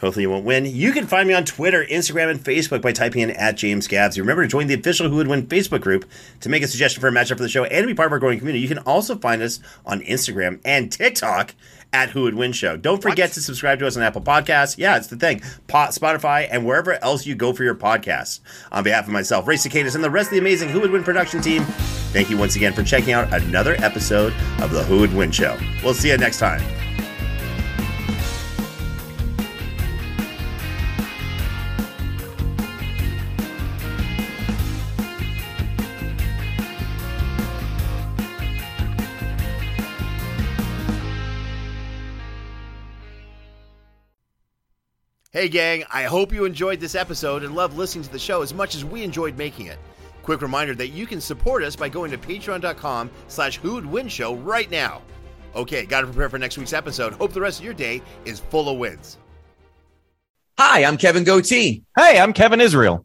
Hopefully you won't win. You can find me on Twitter, Instagram, and Facebook by typing in at James Gabs. Remember to join the official Who Would Win Facebook group to make a suggestion for a matchup for the show and to be part of our growing community. You can also find us on Instagram and TikTok at Who Would Win Show. Don't forget to subscribe to us on Apple Podcasts. Yeah, it's the thing. Po- Spotify and wherever else you go for your podcasts. On behalf of myself, Ray Cicadas, and the rest of the amazing Who Would Win production team, thank you once again for checking out another episode of the Who Would Win Show. We'll see you next time. Hey, gang, I hope you enjoyed this episode and loved listening to the show as much as we enjoyed making it. Quick reminder that you can support us by going to patreon.com slash who'd win show right now. Okay, gotta prepare for next week's episode. Hope the rest of your day is full of wins. Hi, I'm Kevin Gootee. Hey, I'm Kevin Israel.